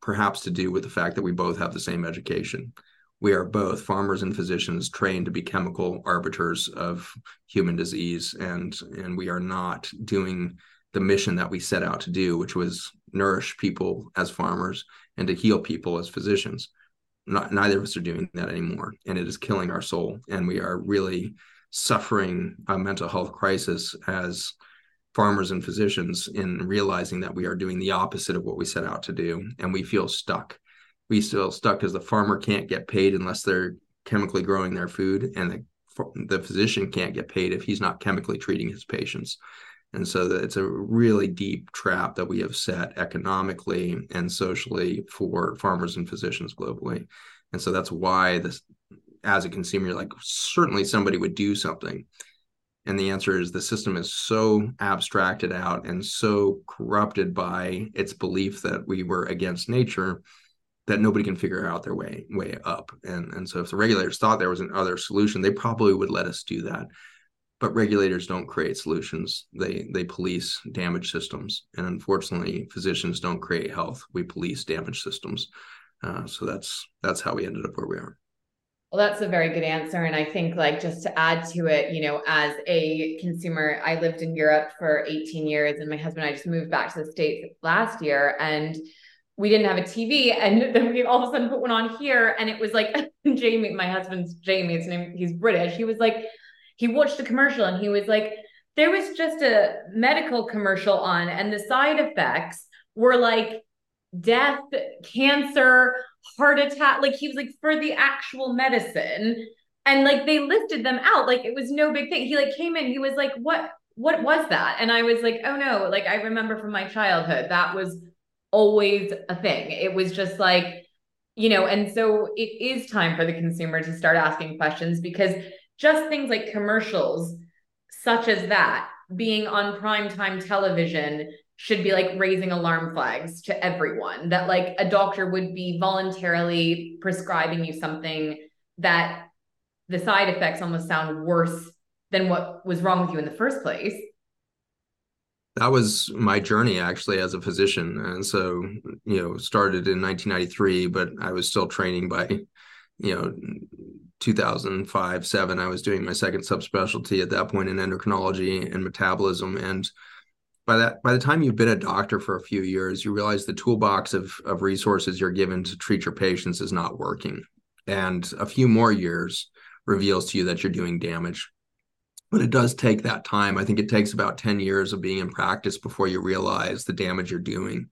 Speaker 2: perhaps to do with the fact that we both have the same education. We are both farmers and physicians trained to be chemical arbiters of human disease, and and we are not doing the mission that we set out to do, which was nourish people as farmers and to heal people as physicians not, neither of us are doing that anymore and it is killing our soul and we are really suffering a mental health crisis as farmers and physicians in realizing that we are doing the opposite of what we set out to do and we feel stuck. We feel stuck because the farmer can't get paid unless they're chemically growing their food and the, the physician can't get paid if he's not chemically treating his patients and so it's a really deep trap that we have set economically and socially for farmers and physicians globally. And so that's why this, as a consumer, like certainly somebody would do something. And the answer is the system is so abstracted out and so corrupted by its belief that we were against nature that nobody can figure out their way way up. And and so if the regulators thought there was an other solution, they probably would let us do that. But regulators don't create solutions. They they police damage systems. And unfortunately, physicians don't create health. We police damage systems. Uh, so that's that's how we ended up where we are.
Speaker 1: Well, that's a very good answer. And I think, like, just to add to it, you know, as a consumer, I lived in Europe for 18 years, and my husband and I just moved back to the States last year. And we didn't have a TV. And then we all of a sudden put one on here. And it was like Jamie, my husband's Jamie, his name, he's British. He was like, he watched the commercial and he was like, there was just a medical commercial on, and the side effects were like death, cancer, heart attack. Like he was like for the actual medicine. And like they listed them out. Like it was no big thing. He like came in, he was like, What what was that? And I was like, oh no, like I remember from my childhood, that was always a thing. It was just like, you know, and so it is time for the consumer to start asking questions because just things like commercials, such as that, being on primetime television should be like raising alarm flags to everyone that like a doctor would be voluntarily prescribing you something that the side effects almost sound worse than what was wrong with you in the first place.
Speaker 2: That was my journey actually as a physician. And so you know started in 1993 but i was still training by you know 2005 7 i was doing my second subspecialty at that point in endocrinology and metabolism. And by that by the time you've been a doctor for a few years you realize the toolbox of of resources you're given to treat your patients is not working. And a few more years reveals to you that you're doing damage. But it does take that time. I think it takes about 10 years of being in practice before you realize the damage you're doing.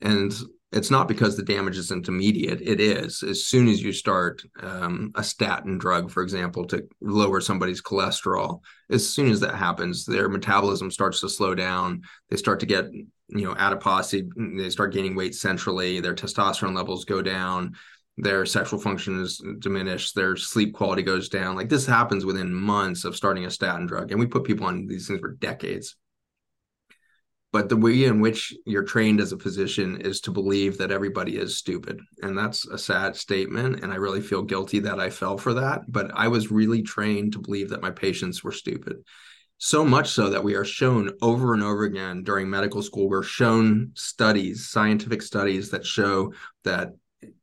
Speaker 2: And it's not because the damage isn't immediate. It is. As soon as you start um, a statin drug, for example, to lower somebody's cholesterol, as soon as that happens, their metabolism starts to slow down. They start to get, you know, adiposity. They start gaining weight centrally. Their testosterone levels go down. Their sexual function is diminished. Their sleep quality goes down. Like this happens within months of starting a statin drug, and we put people on these things for decades but the way in which you're trained as a physician is to believe that everybody is stupid. And that's a sad statement and i really feel guilty that i fell for that but i was really trained to believe that my patients were stupid. So much so that we are shown over and over again during medical school we're shown studies scientific studies that show that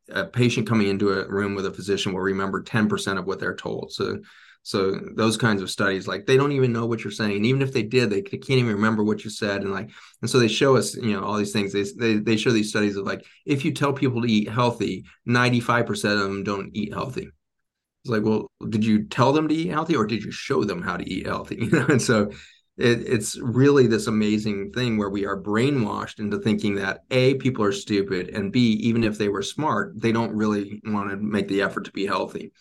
Speaker 2: a patient coming into a room with a physician will remember 10% of what they're told so so those kinds of studies, like they don't even know what you're saying. And even if they did, they, can't even remember what you said. And like, and so they show us, you know, all these things. They, they, they show these studies of like, if you tell people to eat healthy, 95% of them don't eat healthy. It's like, well, did you tell them to eat healthy or did you show them how to eat healthy? You know, and so it, it's really this amazing thing where we are brainwashed into thinking that a people are stupid and b even if they were smart they don't really want to make the effort to be healthy.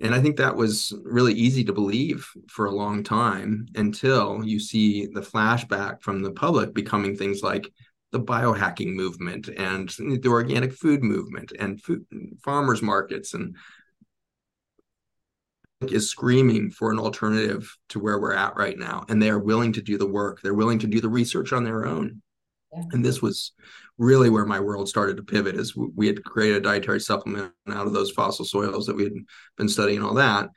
Speaker 2: And I think that was really easy to believe for a long time until you see the flashback from the public becoming things like the biohacking movement and the organic food movement and food, farmers markets and is screaming for an alternative to where we're at right now and they are willing to do the work. They're willing to do the research on their own. Yeah. and this was really where my world started to pivot is we had created a dietary supplement out of those fossil soils that we had been studying all that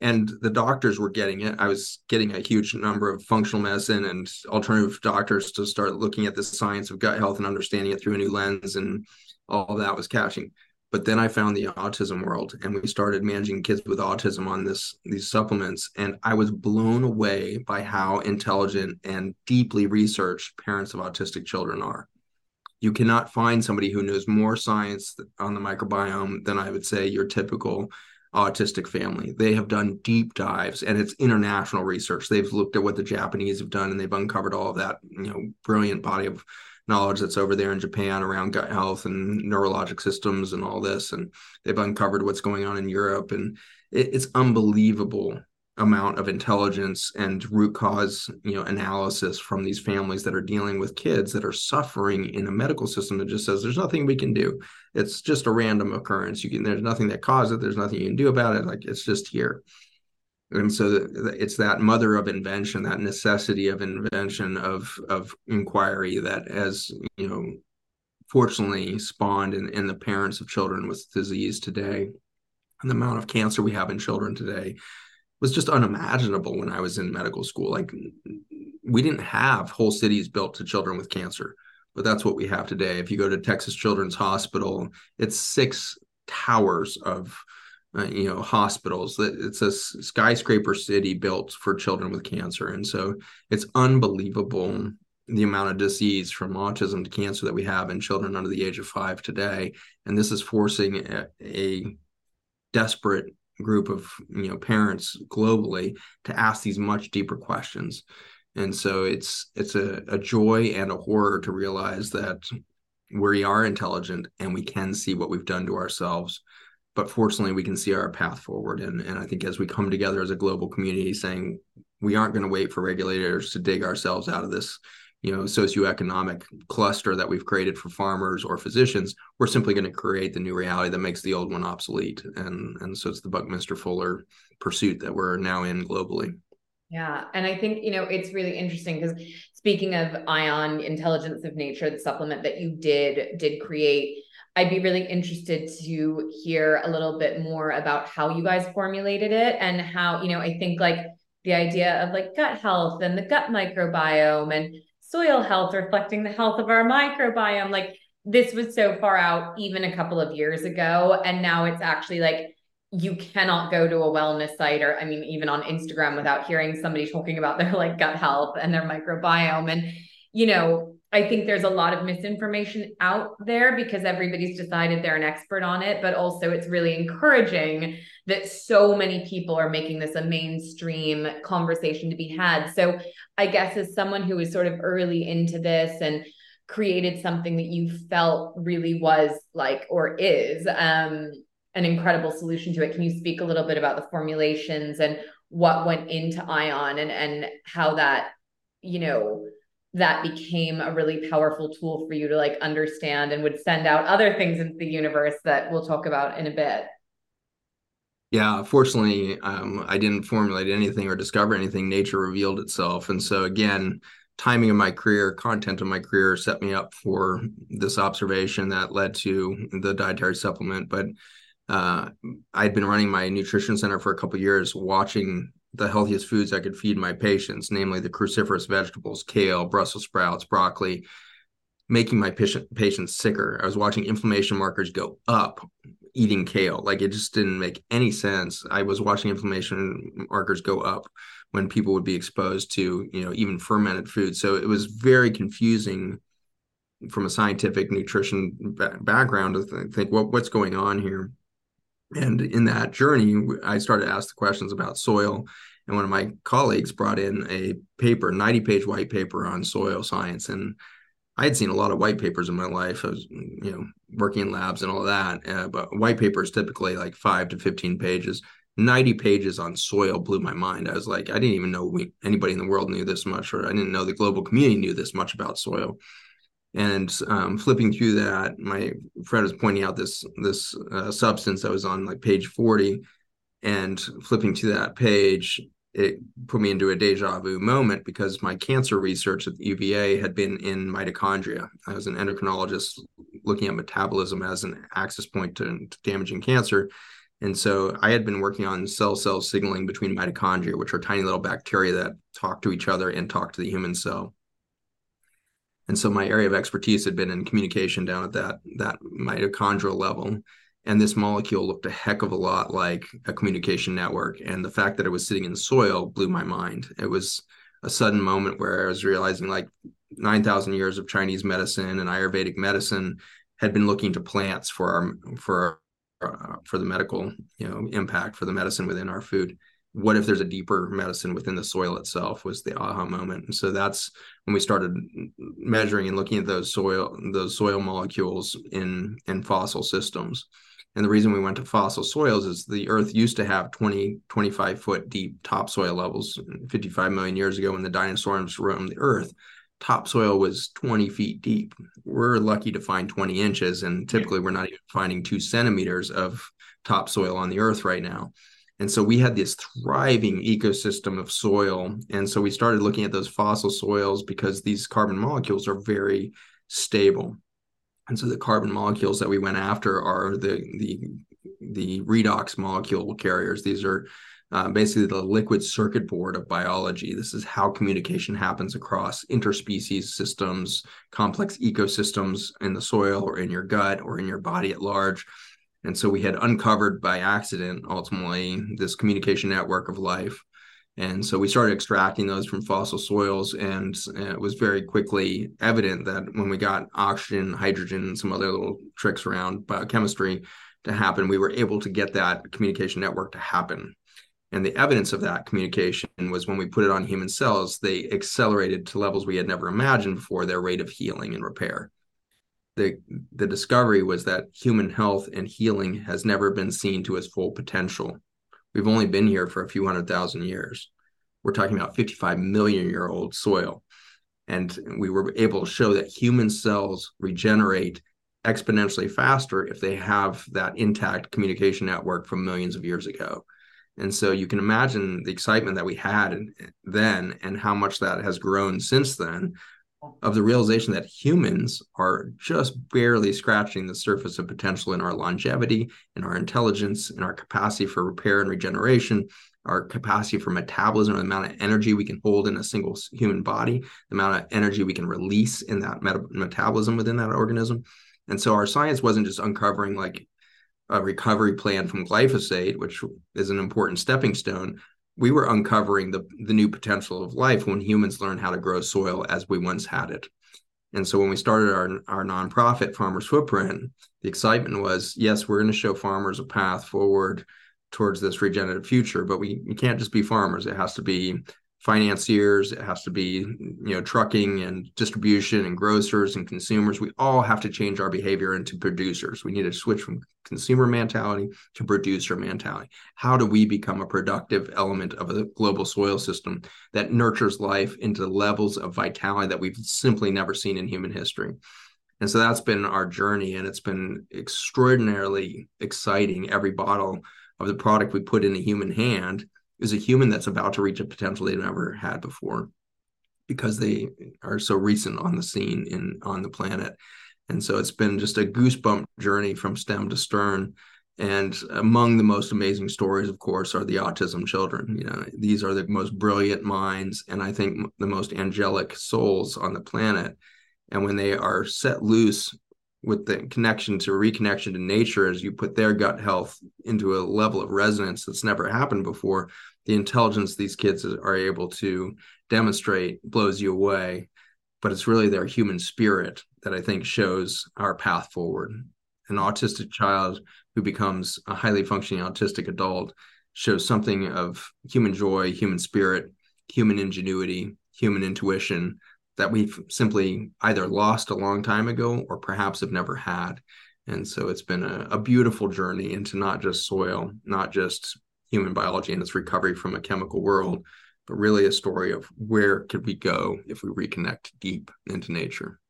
Speaker 2: and the doctors were getting it. I was getting a huge number of functional medicine and alternative doctors to start looking at the science of gut health and understanding it through a new lens and all that was catching but then i found the autism world and we started managing kids with autism on this these supplements and i was blown away by how intelligent and deeply researched parents of autistic children are you cannot find somebody who knows more science on the microbiome than I would say your typical autistic family. They have done deep dives and it's international research. They've looked at what the Japanese have done and they've uncovered all of that, you know, brilliant body of knowledge that's over there in Japan around gut health and neurologic systems and all this. And they've uncovered what's going on in Europe. And it, it's unbelievable amount of intelligence and root cause you know analysis from these families that are dealing with kids that are suffering in a medical system that just says there's nothing we can do it's just a random occurrence you can there's nothing that caused it there's nothing you can do about it like it's just here and so it's that mother of invention that necessity of invention of of inquiry that has you know fortunately spawned in, in the parents of children with disease today. And the amount of cancer we have in children today was just unimaginable when i was in medical school. Like we didn't have whole cities built to children with cancer but that's what we have today. If you go to texas children's hospital it's six towers of uh, you know hospitals. That it's a skyscraper city built for children with cancer. And so it's unbelievable the amount of disease from autism to cancer that we have in children under the age of five today. And this is forcing a, a desperate group of you know parents globally to ask these much deeper questions. And so it's it's a, a joy and a horror to realize that we are intelligent and we can see what we've done to ourselves but fortunately we can see our path forward. And, and i think as we come together as a global community saying we aren't going to wait for regulators to dig ourselves out of this you know socioeconomic cluster that we've created for farmers or physicians we're simply going to create the new reality that makes the old one obsolete. And and so it's the buckminster fuller pursuit that we're now in globally.
Speaker 1: Yeah and i think you know it's really interesting because speaking of ion intelligence of nature the supplement that you did did create I'd be really interested to hear a little bit more about how you guys formulated it and how, you know, I think like the idea of like gut health and the gut microbiome and soil health reflecting the health of our microbiome. Like this was so far out even a couple of years ago. And now it's actually like you cannot go to a wellness site or I mean, even on Instagram without hearing somebody talking about their like gut health and their microbiome. And, you know, I think there's a lot of misinformation out there because everybody's decided they're an expert on it, but also it's really encouraging that so many people are making this a mainstream conversation to be had. So, I guess as someone who is sort of early into this and created something that you felt really was like or is um, an incredible solution to it, can you speak a little bit about the formulations and what went into Ion and and how that you know that became a really powerful tool for you to like understand and would send out other things into the universe that we'll talk about in a bit.
Speaker 2: Yeah fortunately um, i didn't formulate anything or discover anything. Nature revealed itself. And so again timing of my career content of my career set me up for this observation that led to the dietary supplement. But uh, i'd been running my nutrition center for a couple years watching the healthiest foods I could feed my patients, namely the cruciferous vegetables, kale, Brussels sprouts, broccoli, making my patient, patients sicker. I was watching inflammation markers go up eating kale. Like it just didn't make any sense. I was watching inflammation markers go up when people would be exposed to, you know, even fermented food. So it was very confusing from a scientific nutrition background to think what what's going on here. And in that journey, I started to ask the questions about soil. And one of my colleagues brought in a paper, 90 page white paper on soil science. And I had seen a lot of white papers in my life. I was, you know, working in labs and all that. Uh, but white papers typically like five to 15 pages. 90 pages on soil blew my mind. I was like, I didn't even know we, anybody in the world knew this much, or I didn't know the global community knew this much about soil. And um, flipping through that, my friend was pointing out this this uh, substance that was on like page 40, and flipping to that page, it put me into a deja vu moment because my cancer research at the UVA had been in mitochondria. I was an endocrinologist looking at metabolism as an access point to, to damaging cancer. And so I had been working on cell cell signaling between mitochondria, which are tiny little bacteria that talk to each other and talk to the human cell and so my area of expertise had been in communication down at that that mitochondrial level. And this molecule looked a heck of a lot like a communication network. And the fact that it was sitting in soil blew my mind. It was a sudden moment where i was realizing like 9000 years of chinese medicine and ayurvedic medicine had been looking to plants for our for uh, for the medical you know impact for the medicine within our food what if there's a deeper medicine within the soil itself was the aha moment. And so that's when we started measuring and looking at those soil those soil molecules in in fossil systems. And the reason we went to fossil soils is the earth used to have 20 25 foot deep topsoil levels. 55 million years ago when the dinosaurs roamed the earth topsoil was 20 feet deep. We're lucky to find 20 inches and typically we're not even finding two centimeters of topsoil on the earth right now And so we had this thriving ecosystem of soil. And so we started looking at those fossil soils because these carbon molecules are very stable. And so the carbon molecules that we went after are the the the redox molecule carriers. These are uh, basically the liquid circuit board of biology. This is how communication happens across interspecies systems, complex ecosystems in the soil or in your gut or in your body at large. And so we had uncovered by accident, ultimately, this communication network of life. And so we started extracting those from fossil soils, and it was very quickly evident that when we got oxygen, hydrogen, and some other little tricks around biochemistry to happen, we were able to get that communication network to happen. And the evidence of that communication was when we put it on human cells, they accelerated to levels we had never imagined before their rate of healing and repair the the discovery was that human health and healing has never been seen to its full potential. We've only been here for a few hundred thousand years. We're talking about 55 million year old soil. And we were able to show that human cells regenerate exponentially faster if they have that intact communication network from millions of years ago. And so you can imagine the excitement that we had then and how much that has grown since then of the realization that humans are just barely scratching the surface of potential in our longevity, in our intelligence, in our capacity for repair and regeneration, our capacity for metabolism, the amount of energy we can hold in a single human body, the amount of energy we can release in that meta- metabolism within that organism. And so our science wasn't just uncovering like a recovery plan from glyphosate, which is an important stepping stone, we were uncovering the, the new potential of life when humans learn how to grow soil as we once had it. And so when we started our, our nonprofit, Farmers Footprint, the excitement was yes, we're going to show farmers a path forward towards this regenerative future, but we, we can't just be farmers. It has to be financiers it has to be you know trucking and distribution and grocers and consumers. We all have to change our behavior into producers. We need to switch from consumer mentality to producer mentality. How do we become a productive element of a global soil system that nurtures life into levels of vitality that we've simply never seen in human history? And so that's been our journey and it's been extraordinarily exciting. Every bottle of the product we put in a human hand is a human that's about to reach a potential they've never had before because they are so recent on the scene in on the planet. And so it's been just a goosebump journey from stem to stern. And among the most amazing stories of course are the autism children. You know these are the most brilliant minds and i think the most angelic souls on the planet. And when they are set loose with the connection to reconnection to nature as you put their gut health into a level of resonance that's never happened before the intelligence these kids are able to demonstrate blows you away but it's really their human spirit that i think shows our path forward. An autistic child who becomes a highly functioning autistic adult shows something of human joy human spirit human ingenuity human intuition that we've simply either lost a long time ago or perhaps have never had. And so it's been a, a, beautiful journey into not just soil, not just human biology and its recovery from a chemical world, but really a story of where could we go if we reconnect deep into nature.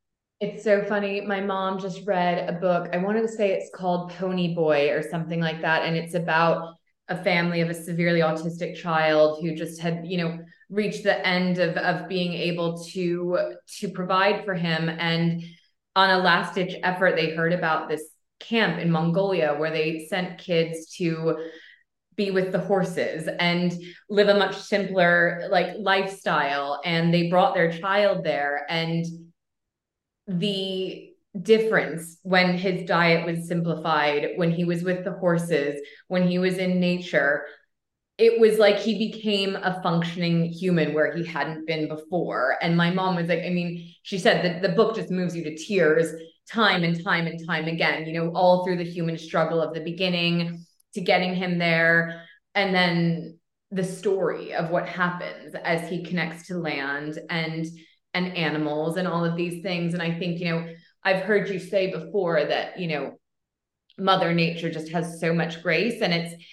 Speaker 1: It's so funny. My mom just read a book. I wanted to say it's called Pony Boy or something like that. And it's about a family of a severely autistic child who just had, you know, reached the end of of being able to to provide for him. And on a last ditch effort they heard about this camp in Mongolia where they sent kids to be with the horses and live a much simpler like lifestyle. And they brought their child there. And the difference when his diet was simplified when he was with the horses when he was in nature it was like he became a functioning human where he hadn't been before. And my mom was like, I mean, she said that the book just moves you to tears time and time and time again, you know, all through the human struggle of the beginning to getting him there. And then the story of what happens as he connects to land and and animals and all of these things. And I think, you know, I've heard you say before that, you know, Mother Nature just has so much grace and it's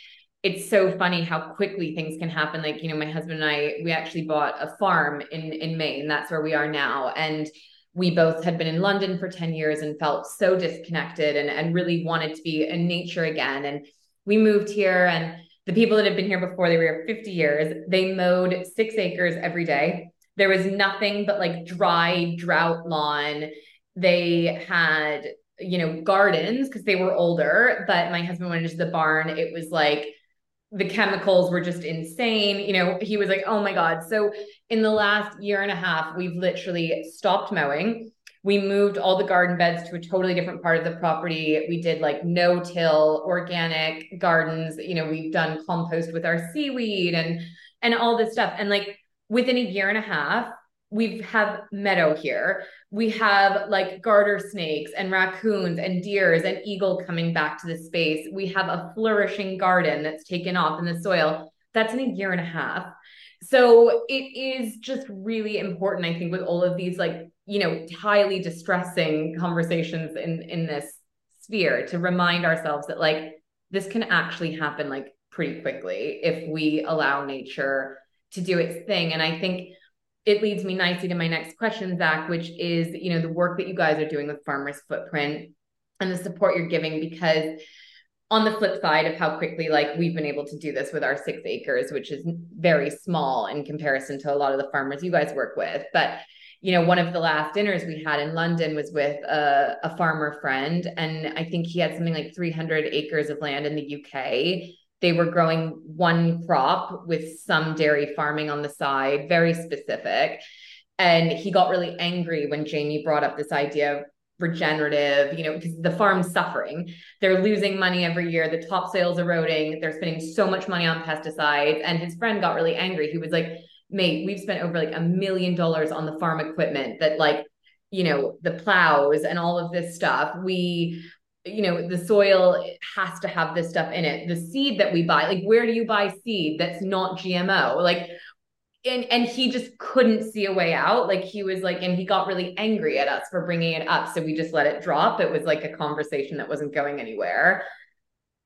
Speaker 1: it's so funny how quickly things can happen. Like, you know, my husband and I, we actually bought a farm in in Maine. That's where we are now. And we both had been in London for 10 years and felt so disconnected and, and really wanted to be in nature again. And we moved here and the people that have been here before, they were here 50 years. They mowed six acres every day. There was nothing but like dry drought lawn. They had, you know, gardens because they were older, but my husband went into the barn. It was like the chemicals were just insane. You know, he was like, oh my God. So in the last year and a half, we've literally stopped mowing we moved all the garden beds to a totally different part of the property. We did like no till organic gardens. You know, we've done compost with our seaweed and and all this stuff. And like within a year and a half, we have meadow here. We have like garter snakes and raccoons and deers and eagle coming back to the space. We have a flourishing garden that's taken off in the soil. That's in a year and a half. So it is just really important, I think, with all of these like you know highly distressing conversations in in this sphere to remind ourselves that like this can actually happen like pretty quickly if we allow nature to do its thing and i think it leads me nicely to my next question zach which is you know the work that you guys are doing with farmers footprint and the support you're giving because on the flip side of how quickly like we've been able to do this with our six acres which is very small in comparison to a lot of the farmers you guys work with but you know, one of the last dinners we had in London was with a, a farmer friend, and I think he had something like 300 acres of land in the UK. They were growing one crop with some dairy farming on the side, very specific. And he got really angry when Jamie brought up this idea of regenerative, you know, because the farm's suffering. They're losing money every year. The topsoil's eroding. They're spending so much money on pesticides. And his friend got really angry. He was like, mate, we've spent over like a million dollars on the farm equipment that like, you know, the plows and all of this stuff. We, you know, the soil has to have this stuff in it. The seed that we buy, like, where do you buy seed that's not GMO? Like, and and he just couldn't see a way out like he was like and he got really angry at us for bringing it up so we just let it drop it was like a conversation that wasn't going anywhere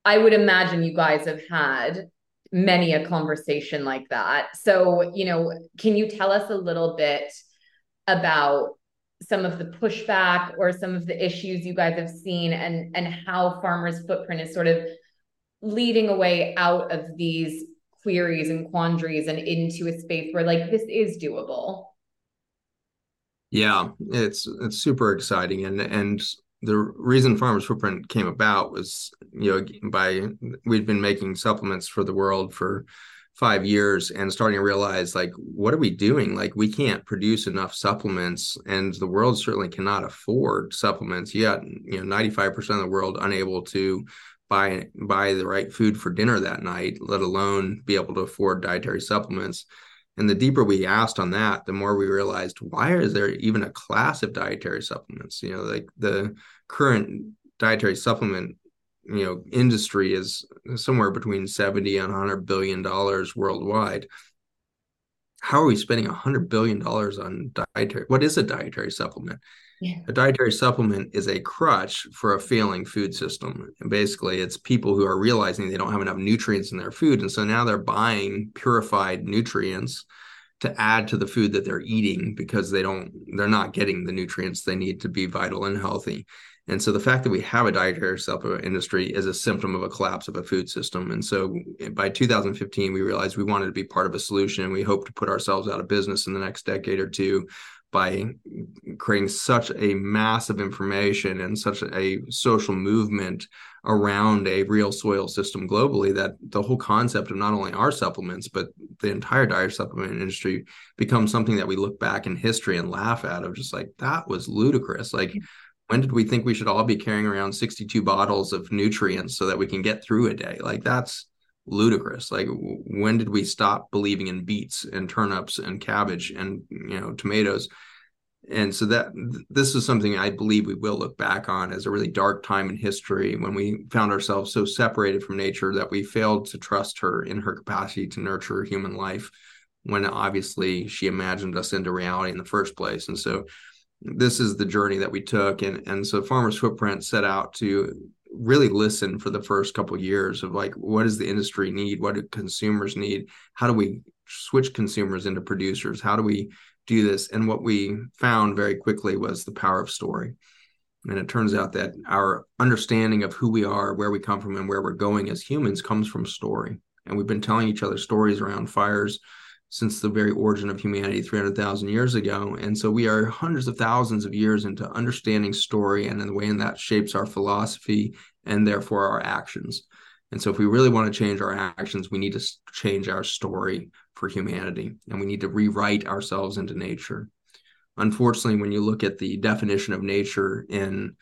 Speaker 1: i would imagine you guys have had many a conversation like that. So, you know, can you tell us a little bit about some of the pushback or some of the issues you guys have seen and and how farmers footprint is sort of leading away out of these queries and quandaries and into a space where like this is doable.
Speaker 2: Yeah it's it's super exciting. And and the reason farmers footprint came about was you know by we'd been making supplements for the world for five years and starting to realize like what are we doing? Like we can't produce enough supplements and the world certainly cannot afford supplements yet. You know 95% of the world unable to buy buy the right food for dinner that night let alone be able to afford dietary supplements. And the deeper we asked on that, the more we realized why is there even a class of dietary supplements? You know, like the current dietary supplement, you know, industry is somewhere between 70 and 100 billion dollars worldwide. How are we spending 100 billion dollars on dietary? What is a dietary supplement? Yeah. A dietary supplement is a crutch for a failing food system. And basically, it's people who are realizing they don't have enough nutrients in their food. And so now they're buying purified nutrients to add to the food that they're eating because they don't, they're not getting the nutrients they need to be vital and healthy. And so the fact that we have a dietary supplement industry is a symptom of a collapse of a food system. And so by 2015, we realized we wanted to be part of a solution. And we hope to put ourselves out of business in the next decade or two by creating such a massive information and such a social movement around a real soil system globally that the whole concept of not only our supplements but the entire diet supplement industry becomes something that we look back in history and laugh at of just like that was ludicrous. Like when did we think we should all be carrying around 62 bottles of nutrients so that we can get through a day? Like that's ludicrous. Like when did we stop believing in beets and turnips and cabbage and you know tomatoes? And so that this is something I believe we will look back on as a really dark time in history when we found ourselves so separated from nature that we failed to trust her in her capacity to nurture human life when obviously she imagined us into reality in the first place. And so this is the journey that we took and and so farmers footprint set out to really listen for the first couple of years of like what does the industry need? What do consumers need? How do we switch consumers into producers? How do we do this? And what we found very quickly was the power of story. And it turns out that our understanding of who we are where we come from and where we're going as humans comes from story. And we've been telling each other stories around fires since the very origin of humanity 300,000 years ago. And so we are hundreds of thousands of years into understanding story and in the way in that shapes our philosophy and therefore our actions. And so if we really want to change our actions, we need to change our story for humanity and we need to rewrite ourselves into nature. Unfortunately, when you look at the definition of nature in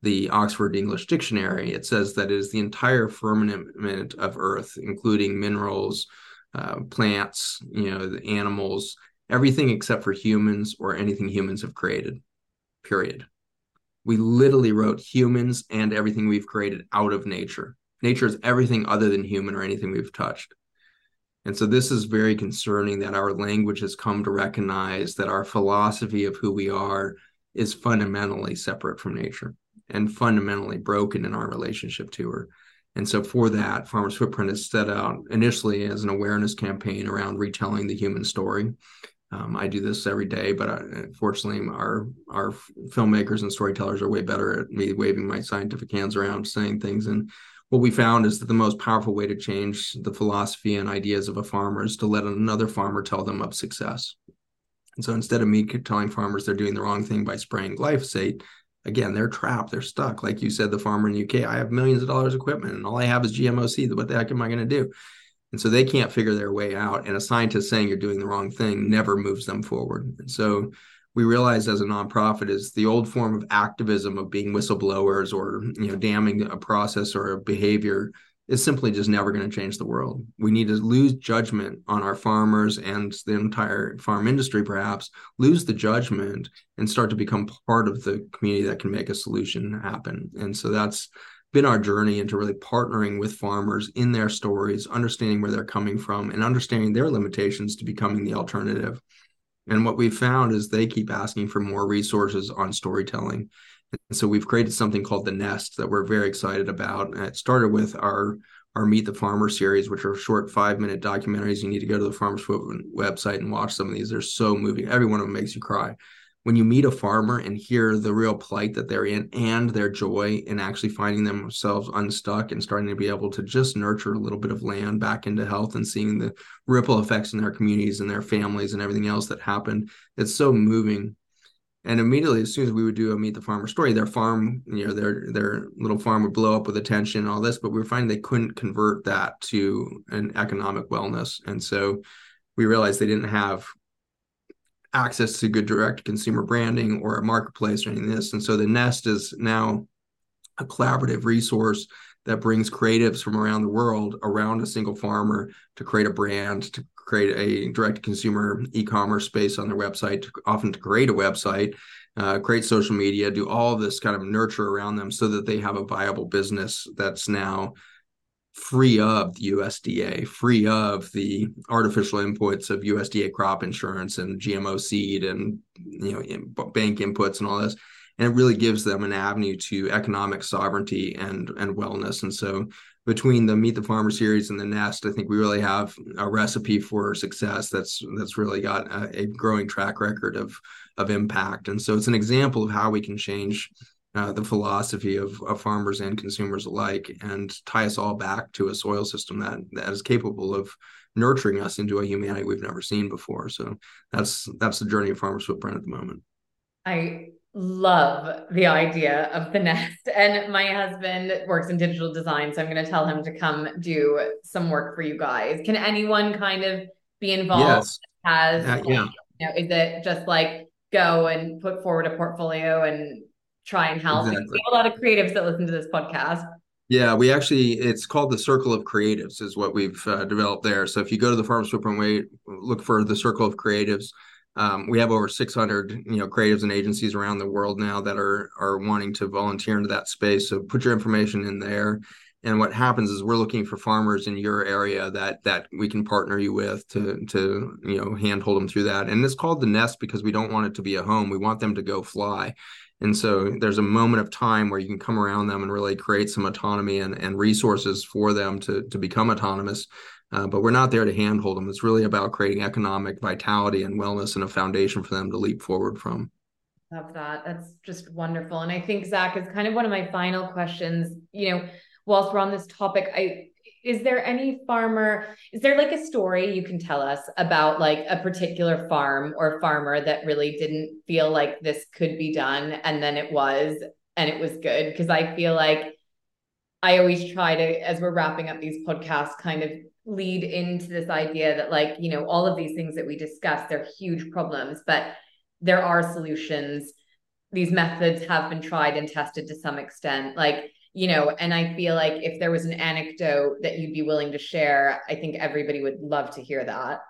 Speaker 2: the Oxford English Dictionary, it says that it is the entire firmament of Earth, including minerals, uh, plants, you know, the animals, everything except for humans or anything humans have created. Period. We literally wrote humans and everything we've created out of nature. Nature is everything other than human or anything we've touched. And so this is very concerning that our language has come to recognize that our philosophy of who we are is fundamentally separate from nature and fundamentally broken in our relationship to her. And so for that, Farmers Footprint is set out initially as an awareness campaign around retelling the human story. Um, I do this every day, but I, fortunately, our our filmmakers and storytellers are way better at me waving my scientific hands around, saying things. And what we found is that the most powerful way to change the philosophy and ideas of a farmer is to let another farmer tell them of success. And so instead of me telling farmers they're doing the wrong thing by spraying glyphosate, again, they're trapped, they're stuck. Like you said, the farmer in the UK, I have millions of dollars of equipment and all I have is GMO seed. What the heck am I going to do? And so they can't figure their way out. And a scientist saying you're doing the wrong thing never moves them forward. And so we realize as a nonprofit is the old form of activism of being whistleblowers or you know damning a process or a behavior is simply just never going to change the world. We need to lose judgment on our farmers and the entire farm industry, perhaps, lose the judgment and start to become part of the community that can make a solution happen. And so that's been our journey into really partnering with farmers in their stories, understanding where they're coming from, and understanding their limitations to becoming the alternative. And what we've found is they keep asking for more resources on storytelling. And so we've created something called the Nest that we're very excited about. And it started with our our Meet the Farmer series, which are short five minute documentaries. You need to go to the Farmers website and watch some of these. They're so moving. Every one of them makes you cry. When you meet a farmer and hear the real plight that they're in and their joy in actually finding themselves unstuck and starting to be able to just nurture a little bit of land back into health and seeing the ripple effects in their communities and their families and everything else that happened, it's so moving and immediately, as soon as we would do a meet the farmer story, their farm, you know, their their little farm would blow up with attention and all this. But we were finding they couldn't convert that to an economic wellness, and so we realized they didn't have access to good direct consumer branding or a marketplace or anything this. And so the Nest is now a collaborative resource that brings creatives from around the world around a single farmer to create a brand, to create a direct consumer e-commerce space on their website, often to create a website, uh, create social media, do all this kind of nurture around them so that they have a viable business that's now free of the USDA, free of the artificial inputs of USDA crop insurance and GMO seed and you know bank inputs and all this. And it really gives them an avenue to economic sovereignty and and wellness. And so between the Meet the Farmer series and the Nest, I think we really have a recipe for success that's that's really got a, a growing track record of of impact. And so it's an example of how we can change uh, the philosophy of, of farmers and consumers alike and tie us all back to a soil system that that is capable of nurturing us into a humanity we've never seen before. So that's that's the journey of Farmers Footprint at the moment.
Speaker 1: I love the idea of the nest. And my husband works in digital design, so I'm going to tell him to come do some work for you guys. Can anyone kind of be involved?
Speaker 2: Yes.
Speaker 1: As uh, yeah. You know, is it just like go and put forward a portfolio and try and help? Exactly. We have a lot of creatives that listen to this podcast.
Speaker 2: Yeah, we actually it's called the Circle of Creatives is what we've uh, developed there. So if you go to the Farmers Footprint Way, look for the Circle of Creatives um, we have over 600 you know creatives and agencies around the world now that are are wanting to volunteer into that space. So put your information in there. And what happens is we're looking for farmers in your area that that we can partner you with to to you know handhold them through that. And it's called the nest because we don't want it to be a home. We want them to go fly. And so there's a moment of time where you can come around them and really create some autonomy and, and resources for them to, to become autonomous uh, but we're not there to handhold them. It's really about creating economic vitality and wellness and a foundation for them to leap forward from.
Speaker 1: Love that. That's just wonderful. And I think Zach is kind of one of my final questions. You know, whilst we're on this topic, I is there any farmer is there like a story you can tell us about like a particular farm or farmer that really didn't feel like this could be done and then it was and it was good because i feel like i always try to as we're wrapping up these podcasts kind of lead into this idea that like you know all of these things that we discuss they're huge problems but there are solutions. These methods have been tried and tested to some extent like you know and i feel like if there was an anecdote that you'd be willing to share i think everybody would love to hear that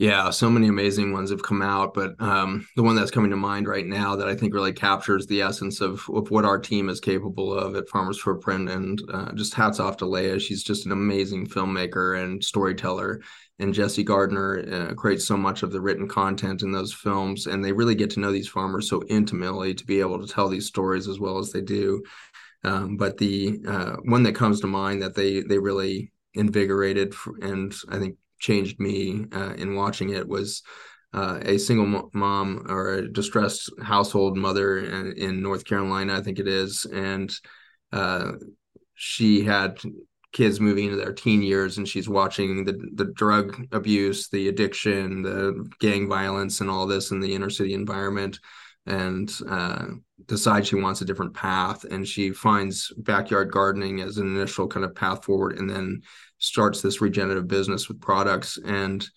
Speaker 2: yeah, so many amazing ones have come out, but um, the one that's coming to mind right now that I think really captures the essence of, of what our team is capable of at Farmer's Footprint, and uh, just hats off to Leah. She's just an amazing filmmaker and storyteller, and Jesse Gardner uh, creates so much of the written content in those films, and they really get to know these farmers so intimately to be able to tell these stories as well as they do. Um, but the uh, one that comes to mind that they they really invigorated and I think changed me uh, in watching it was uh, a single mom or a distressed household mother in, North Carolina, I think it is, and uh, she had kids moving into their teen years, and she's watching the the drug abuse, the addiction, the gang violence, and all this in the inner city environment, and uh, decides she wants a different path, and she finds backyard gardening as an initial kind of path forward, and then starts this regenerative business with products and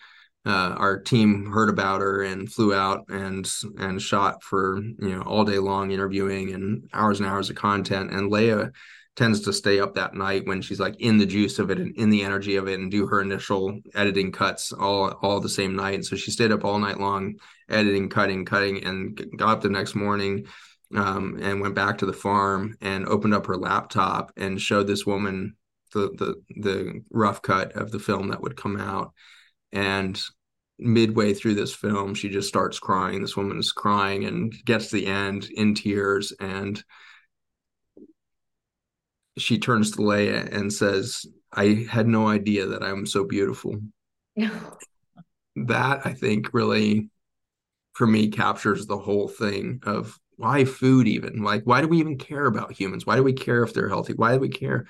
Speaker 2: uh, our team heard about her and flew out and and shot for you know all day long interviewing and hours and hours of content. And leah tends to stay up that night when she's like in the juice of it and in the energy of it and do her initial editing cuts all all the same night. And so she stayed up all night long editing cutting cutting and got up the next morning um, and went back to the farm and opened up her laptop and showed this woman the the the rough cut of the film that would come out. And midway through this film she just starts crying. This woman is crying and gets to the end in tears. And she turns to Leah and says I had no idea that I'm so beautiful. That I think really for me captures the whole thing of why food even? Like why do we even care about humans? Why do we care if they're healthy? Why do we care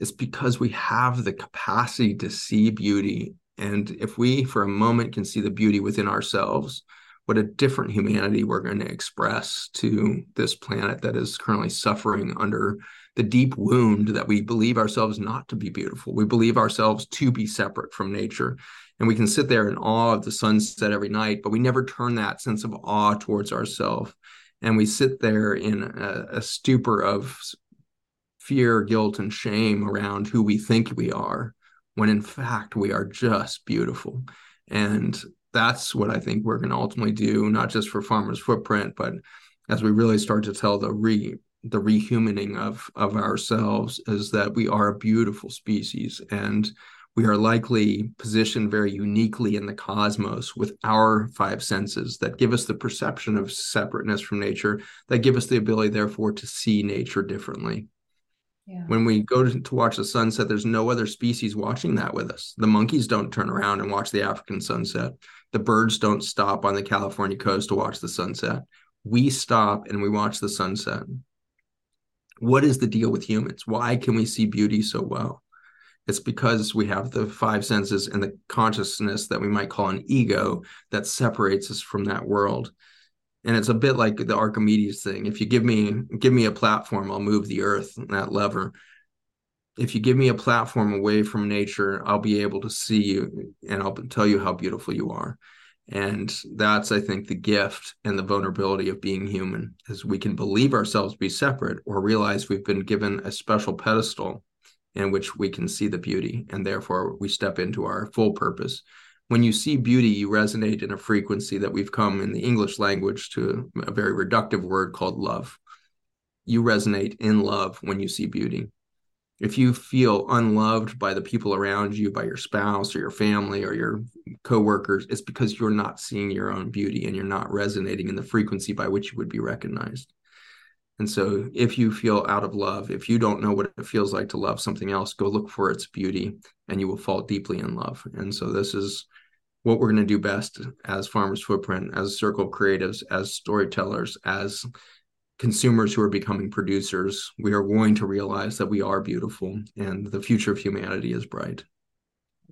Speaker 2: it's because we have the capacity to see beauty. And if we, for a moment, can see the beauty within ourselves, what a different humanity we're going to express to this planet that is currently suffering under the deep wound that we believe ourselves not to be beautiful. We believe ourselves to be separate from nature. And we can sit there in awe of the sunset every night, but we never turn that sense of awe towards ourselves. And we sit there in a, a stupor of fear, guilt, and shame around who we think we are, when in fact we are just beautiful. And that's what I think we're going to ultimately do, not just for Farmer's Footprint, but as we really start to tell the re the rehumaning of of ourselves is that we are a beautiful species and we are likely positioned very uniquely in the cosmos with our five senses that give us the perception of separateness from nature that give us the ability therefore to see nature differently yeah. When we go to, to watch the sunset, there's no other species watching that with us. The monkeys don't turn around and watch the African sunset. The birds don't stop on the California coast to watch the sunset. We stop and we watch the sunset. What is the deal with humans? Why can we see beauty so well? It's because we have the five senses and the consciousness that we might call an ego that separates us from that world and it's a bit like the archimedes thing. If you give me give me a platform i'll move the earth that lever. If you give me a platform away from nature i'll be able to see you and i'll tell you how beautiful you are. And that's i think the gift and the vulnerability of being human is we can believe ourselves be separate or realize we've been given a special pedestal in which we can see the beauty and therefore we step into our full purpose when you see beauty, you resonate in a frequency that we've come in the English language to a very reductive word called love. You resonate in love when you see beauty. If you feel unloved by the people around you, by your spouse or your family or your coworkers, it's because you're not seeing your own beauty and you're not resonating in the frequency by which you would be recognized. And so, if you feel out of love, if you don't know what it feels like to love something else, go look for its beauty and you will fall deeply in love. And so, this is what we're going to do best as Farmer's Footprint, as Circle Creatives, as storytellers, as consumers who are becoming producers, we are going to realize that we are beautiful and the future of humanity is bright.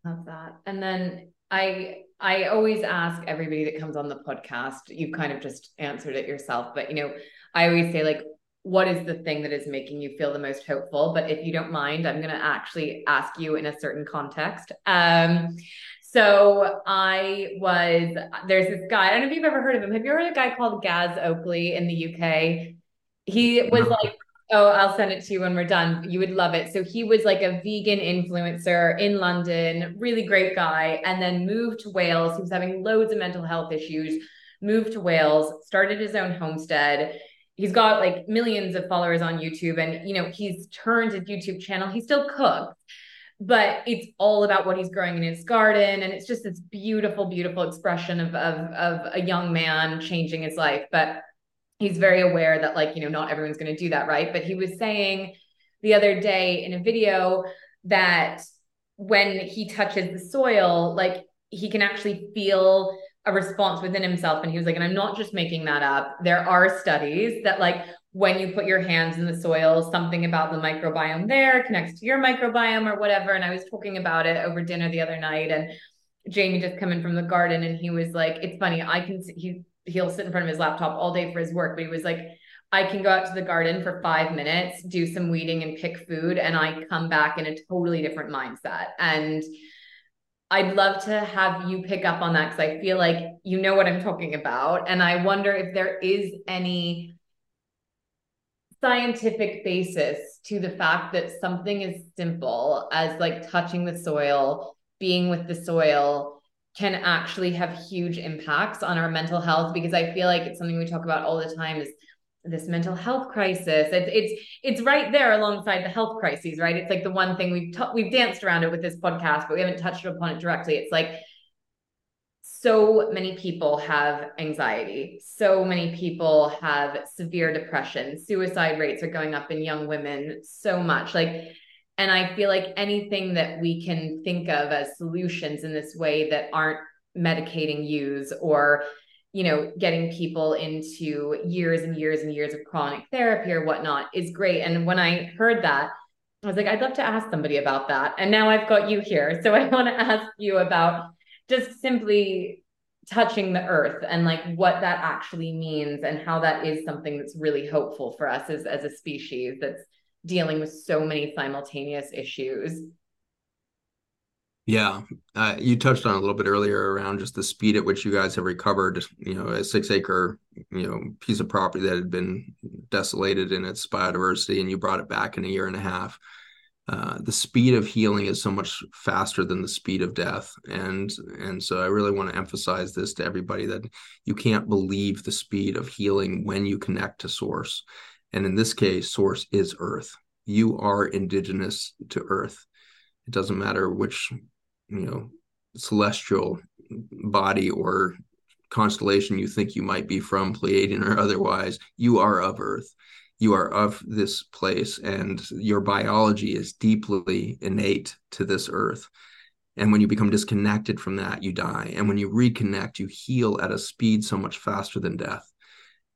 Speaker 1: Love that. And then I I always ask everybody that comes on the podcast, you've kind of just answered it yourself, but you know, I always say like what is the thing that is making you feel the most hopeful? But if you don't mind, I'm going to actually ask you in a certain context. Um, so I was there's this guy. I don't know if you've ever heard of him. Have you heard of a guy called Gaz Oakley in the UK? He was like, oh, I'll send it to you when we're done. You would love it. So he was like a vegan influencer in London, really great guy, and then moved to Wales. He was having loads of mental health issues. Moved to Wales, started his own homestead. He's got like millions of followers on YouTube, and you know he's turned his YouTube channel. He still cooks but it's all about what he's growing in his garden. And it's just this beautiful beautiful expression of, of of a young man changing his life. But he's very aware that like you know not everyone's going to do that right? But he was saying the other day in a video that when he touches the soil like he can actually feel a response within himself and he was like and I'm not just making that up there are studies that like when you put your hands in the soil, something about the microbiome there connects to your microbiome or whatever. And I was talking about it over dinner the other night, and Jamie just come in from the garden, and he was like, "It's funny. I can he he'll sit in front of his laptop all day for his work, but he was like." I can go out to the garden for five minutes, do some weeding and pick food, and I come back in a totally different mindset. And I'd love to have you pick up on that because I feel like you know what I'm talking about. And I wonder if there is any scientific basis to the fact that something as simple as like touching the soil, being with the soil can actually have huge impacts on our mental health because I feel like it's something we talk about all the time is this mental health crisis. It's it's it's right there alongside the health crises, right? It's like the one thing we've t- we've danced around it with this podcast, but we haven't touched upon it directly. It's like so many people have anxiety. So many people have severe depression. Suicide rates are going up in young women so much. Like, and I feel like anything that we can think of as solutions in this way that aren't medicating use or you know getting people into years and years and years of chronic therapy or whatnot is great. And when i heard that i was like i'd love to ask somebody about that. And now i've got you here. So i want to ask you about just simply touching the earth and like what that actually means and how that is something that's really hopeful for us as, as a species that's dealing with so many simultaneous issues
Speaker 2: yeah uh, you touched on a little bit earlier around just the speed at which you guys have recovered you know a six acre you know piece of property that had been desolated in its biodiversity and you brought it back in a year and a half. Uh, the speed of healing is so much faster than the speed of death. And and so i really want to emphasize this to everybody that you can't believe the speed of healing when you connect to source. And in this case source is earth. You are indigenous to earth. It doesn't matter which you know celestial body or constellation you think you might be from pleiadian or otherwise you are of earth. You are of this place and your biology is deeply innate to this earth. And when you become disconnected from that you die. And when you reconnect you heal at a speed so much faster than death.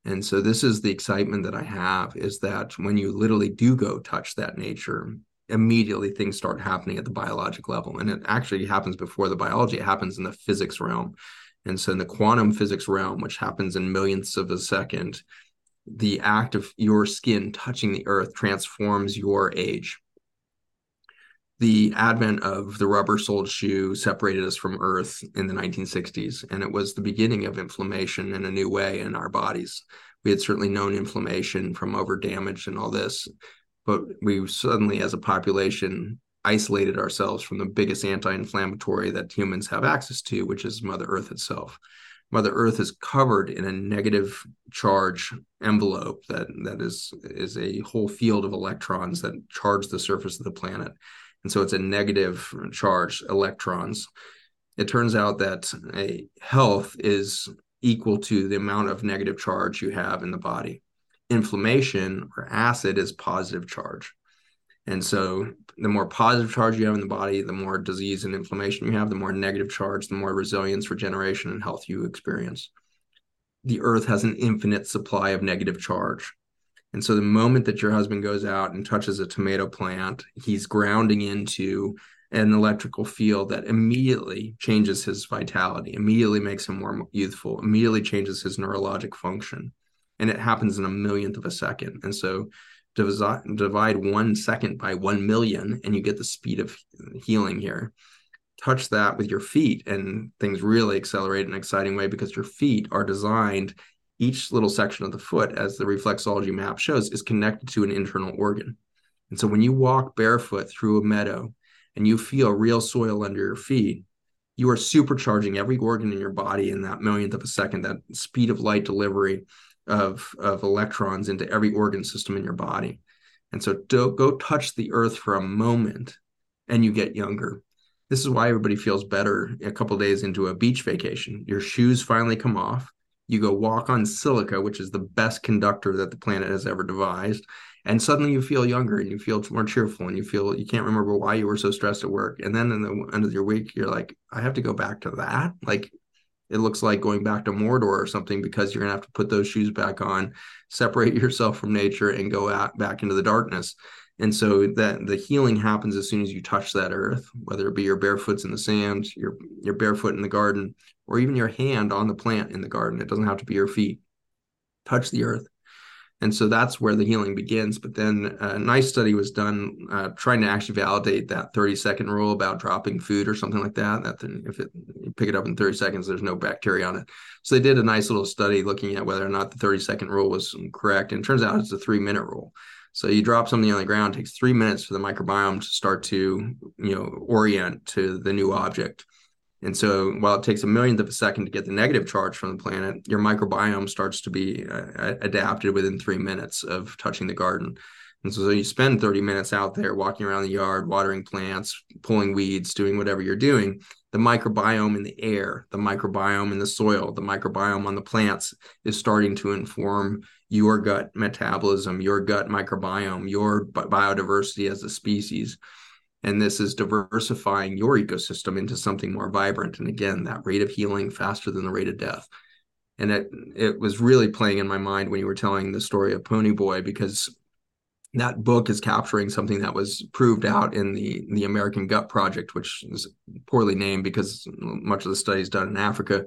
Speaker 2: And so this is the excitement that i have is that when you literally do go touch that nature immediately things start happening at the biologic level and it actually happens before the biology it happens in the physics realm and so in the quantum physics realm which happens in millionths of a second the act of your skin touching the earth transforms your age. The advent of the rubber soled shoe separated us from earth in the 1960s, and it was the beginning of inflammation in a new way in our bodies. We had certainly known inflammation from over damage and all this, but we suddenly, as a population, isolated ourselves from the biggest anti inflammatory that humans have access to, which is Mother Earth itself. Mother Earth is covered in a negative charge envelope that that is is a whole field of electrons that charge the surface of the planet, and so it's a negative charge electrons. It turns out that a health is equal to the amount of negative charge you have in the body. Inflammation or acid is positive charge. And so the more positive charge you have in the body, the more disease and inflammation you have, the more negative charge, the more resilience, regeneration, and health you experience. The earth has an infinite supply of negative charge. And so the moment that your husband goes out and touches a tomato plant, he's grounding into an electrical field that immediately changes his vitality, immediately makes him more youthful, immediately changes his neurologic function. And it happens in a millionth of a second. And so divide one second by one million, and you get the speed of healing here. Touch that with your feet, and things really accelerate in an exciting way because your feet are designed each little section of the foot, as the reflexology map shows, is connected to an internal organ. And so when you walk barefoot through a meadow and you feel real soil under your feet, you are supercharging every organ in your body in that millionth of a second, that speed of light delivery of, of electrons into every organ system in your body. And so do, go touch the earth for a moment and you get younger. This is why everybody feels better a couple days into a beach vacation. Your shoes finally come off you go walk on silica, which is the best conductor that the planet has ever devised, and suddenly you feel younger and you feel more cheerful and you feel you can't remember why you were so stressed at work. And then in the end of your week, you're like, I have to go back to that. Like it looks like going back to Mordor or something because you're gonna have to put those shoes back on, separate yourself from nature, and go out back into the darkness. And so that the healing happens as soon as you touch that earth, whether it be your barefoots in the sand, your your barefoot in the garden, or even your hand on the plant in the garden. It doesn't have to be your feet. Touch the earth. And so that's where the healing begins. But then a nice study was done uh, trying to actually validate that 30 second rule about dropping food or something like that. That if it, you pick it up in 30 seconds, there's no bacteria on it. So they did a nice little study looking at whether or not the 30 second rule was correct. And turns out it's a three minute rule. So you drop something on the ground, it takes three minutes for the microbiome to start to, you know, orient to the new object. And so while it takes a millionth of a second to get the negative charge from the planet, your microbiome starts to be uh, adapted within three minutes of touching the garden. And so, so you spend 30 minutes out there walking around the yard, watering plants, pulling weeds, doing whatever you're doing. The microbiome in the air, the microbiome in the soil, the microbiome on the plants is starting to inform your gut metabolism, your gut microbiome, your biodiversity as a species and this is diversifying your ecosystem into something more vibrant and again that rate of healing faster than the rate of death and it it was really playing in my mind when you were telling the story of pony boy because that book is capturing something that was proved out in the the American Gut Project, which is poorly named because much of the study is done in Africa.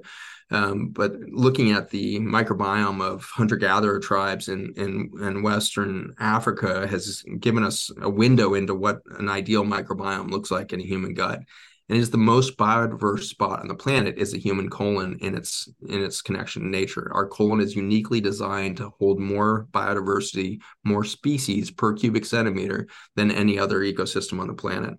Speaker 2: Um, but looking at the microbiome of hunter-gatherer tribes in, in, in Western Africa has given us a window into what an ideal microbiome looks like in a human gut. And is the most biodiverse spot on the planet is the human colon in its in its connection to nature. Our colon is uniquely designed to hold more biodiversity, more species per cubic centimeter than any other ecosystem on the planet.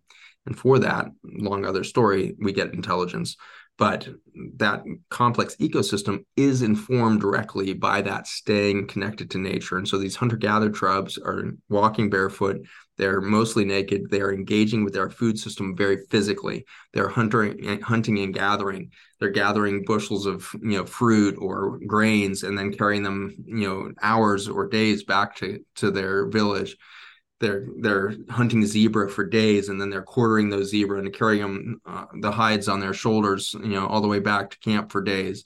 Speaker 2: And for that, long other story, we get intelligence but that complex ecosystem is informed directly by that staying connected to nature. And so these hunter-gatherer tribes are walking barefoot. They're mostly naked. They are engaging with their food system very physically. They're hunting hunting and gathering. They're gathering bushels of you know fruit or grains and then carrying them you know hours or days back to to their village they're they're hunting zebra for days and then they're quartering those zebra and carrying them uh, the hides on their shoulders you know all the way back to camp for days.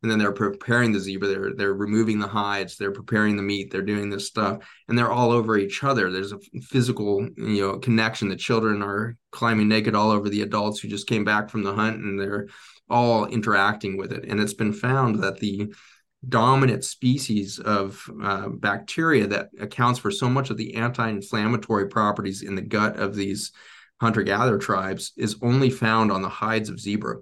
Speaker 2: And then they're preparing the zebra they're they're removing the hides they're preparing the meat they're doing this stuff and they're all over each other. There's a physical you know connection. The children are climbing naked all over the adults who just came back from the hunt and they're all interacting with it. And it's been found that the dominant species of uh, bacteria that accounts for so much of the anti-inflammatory properties in the gut of these hunter-gatherer tribes is only found on the hides of zebra.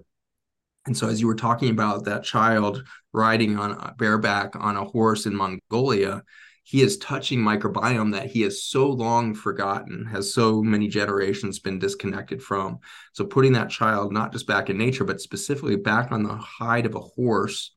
Speaker 2: And so, as you were talking about that child riding on a bareback on a horse in Mongolia, he is touching microbiome that he has so long forgotten, has so many generations been disconnected from. So, putting that child not just back in nature, but specifically back on the hide of a horse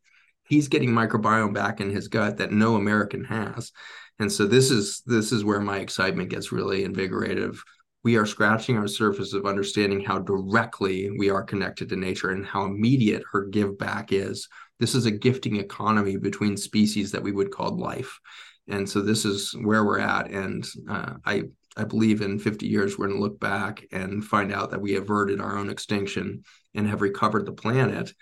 Speaker 2: he's getting microbiome back in his gut that no American has. And so this is this is where my excitement gets really invigorated. We are scratching our surface of understanding how directly we are connected to nature and how immediate her give back is. This is a gifting economy between species that we would call life. And so this is where we're at. And uh, I I believe in 50 years we're going to look back and find out that we averted our own extinction and have recovered the planet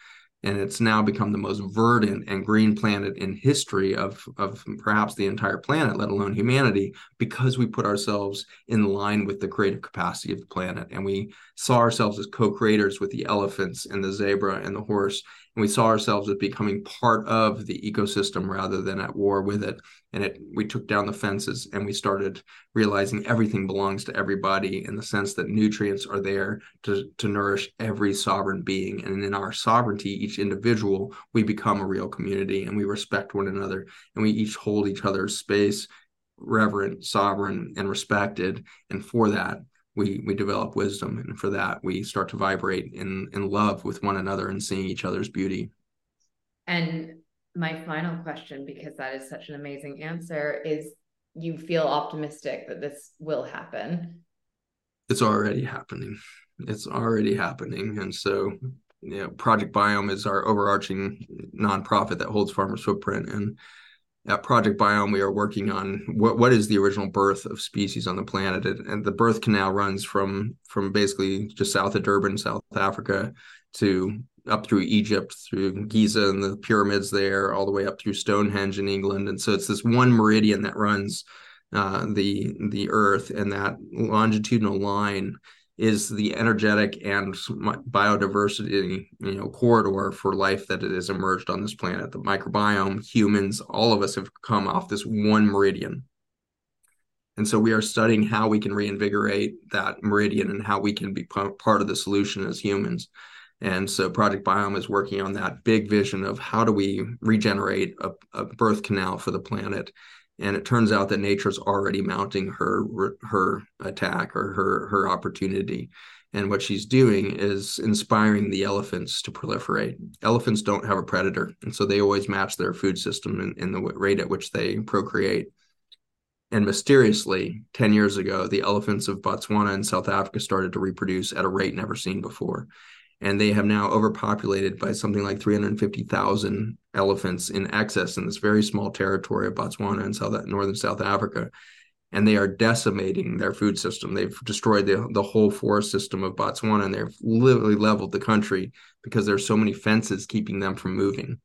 Speaker 2: and it's now become the most verdant and green planet in history of of perhaps the entire planet let alone humanity because we put ourselves in line with the creative capacity of the planet. And we saw ourselves as co-creators with the elephants and the zebra and the horse and we saw ourselves as becoming part of the ecosystem rather than at war with it. And it we took down the fences and we started realizing everything belongs to everybody in the sense that nutrients are there to, to nourish every sovereign being. And in our sovereignty each individual we become a real community and we respect one another. And we each hold each other's space reverent sovereign and respected. And for that we we develop wisdom and for that we start to vibrate in in love with one another and seeing each other's beauty.
Speaker 1: And my final question because that is such an amazing answer is you feel optimistic that this will happen.
Speaker 2: It's already happening. It's already happening. And so you know project biome is our overarching nonprofit that holds farmers footprint. And at Project Biome, we are working on what what is the original birth of species on the planet, and the birth canal runs from from basically just south of Durban, South Africa, to up through Egypt, through Giza and the pyramids there, all the way up through Stonehenge in England, and so it's this one meridian that runs uh, the the Earth, and that longitudinal line is the energetic and biodiversity you know corridor for life that has emerged on this planet. The microbiome humans all of us have come off this one meridian. And so we are studying how we can reinvigorate that meridian and how we can be part of the solution as humans. And so project biome is working on that big vision of how do we regenerate a, a birth canal for the planet and it turns out that nature's already mounting her her attack or her her opportunity. And what she's doing is inspiring the elephants to proliferate. Elephants don't have a predator and so they always match their food system in, in the rate at which they procreate. And mysteriously 10 years ago the elephants of botswana and south africa started to reproduce at a rate never seen before and they have now overpopulated by something like 350,000 elephants in excess in this very small territory of Botswana and South northern South Africa and they are decimating their food system. They've destroyed the, the whole forest system of Botswana and they've literally leveled the country because there's so many fences keeping them from moving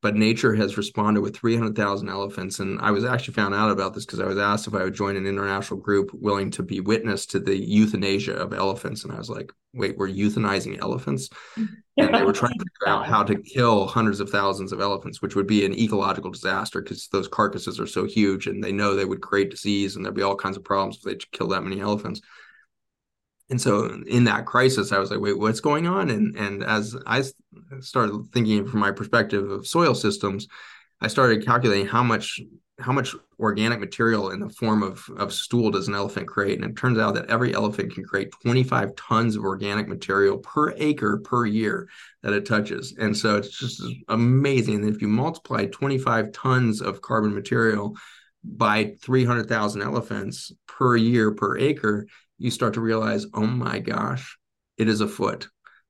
Speaker 2: but nature has responded with 300,000 elephants. And I was actually found out about this because I was asked if I would join an international group willing to be witness to the euthanasia of elephants. And I was like, wait, we're euthanizing elephants? And they were trying to figure out how to kill hundreds of thousands of elephants, which would be an ecological disaster because those carcasses are so huge and they know they would create disease and there'd be all kinds of problems if they kill that many elephants and so in that crisis i was like wait what's going on? And and as i started thinking from my perspective of soil systems i started calculating how much how much organic material in the form of, of stool does an elephant create. And it turns out that every elephant can create 25 tons of organic material per acre per year that it touches. And so it's just amazing if you multiply 25 tons of carbon material by 300,000 elephants per year per acre you start to realize, oh my gosh, it is afoot.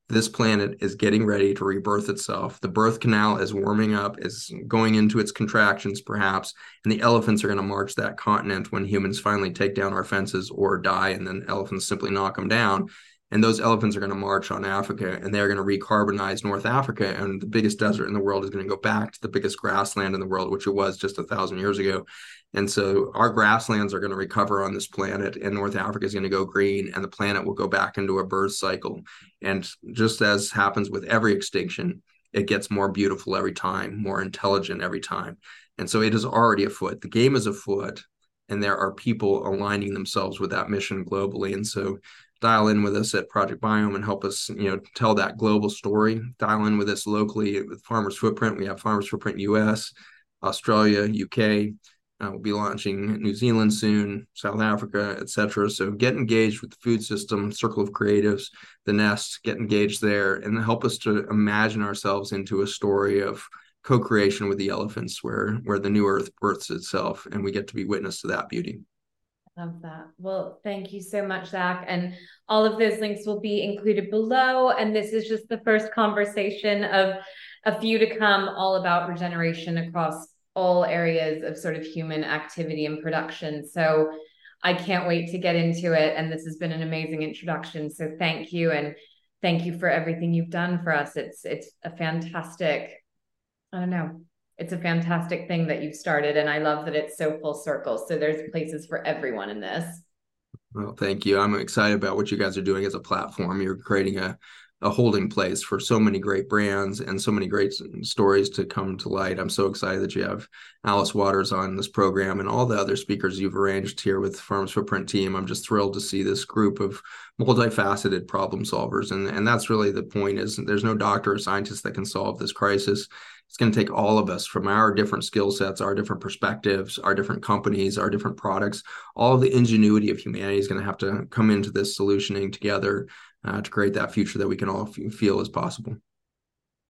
Speaker 2: This planet is getting ready to rebirth itself. The birth canal is warming up, is going into its contractions, perhaps, and the elephants are going to march that continent when humans finally take down our fences or die, and then elephants simply knock them down. And those elephants are going to march on Africa and they're going to recarbonize North Africa. And the biggest desert in the world is going to go back to the biggest grassland in the world, which it was just a thousand years ago. And so our grasslands are going to recover on this planet, and North Africa is going to go green, and the planet will go back into a birth cycle. And just as happens with every extinction, it gets more beautiful every time, more intelligent every time. And so it is already afoot. The game is afoot, and there are people aligning themselves with that mission globally. And so dial in with us at Project Biome and help us, you know, tell that global story. Dial in with us locally with Farmer's Footprint. We have Farmer's Footprint US, Australia, UK uh, we'll be launching New Zealand soon, South Africa, etc. So get engaged with the food system, Circle of Creatives, the Nest. Get engaged there, and help us to imagine ourselves into a story of co-creation with the elephants, where where the new Earth births itself, and we get to be witness to that beauty.
Speaker 1: Love that. Well, thank you so much, Zach. And all of those links will be included below. And this is just the first conversation of a few to come, all about regeneration across all areas of sort of human activity and production. So I can't wait to get into it. And this has been an amazing introduction. So thank you. And thank you for everything you've done for us. It's it's a fantastic, I don't know, it's a fantastic thing that you've started, and I love that it's so full circle. So there's places for everyone in this.
Speaker 2: Well, thank you. I'm excited about what you guys are doing as a platform. You're creating a a holding place for so many great brands and so many great stories to come to light. I'm so excited that you have Alice Waters on this program and all the other speakers you've arranged here with Farms Footprint team. I'm just thrilled to see this group of multifaceted problem solvers. And, and that's really the point is there's no doctor or scientist that can solve this crisis. It's going to take all of us from our different skill sets, our different perspectives, our different companies, our different products. All of the ingenuity of humanity is going to have to come into this solutioning together uh, to create that future that we can all f- feel is possible.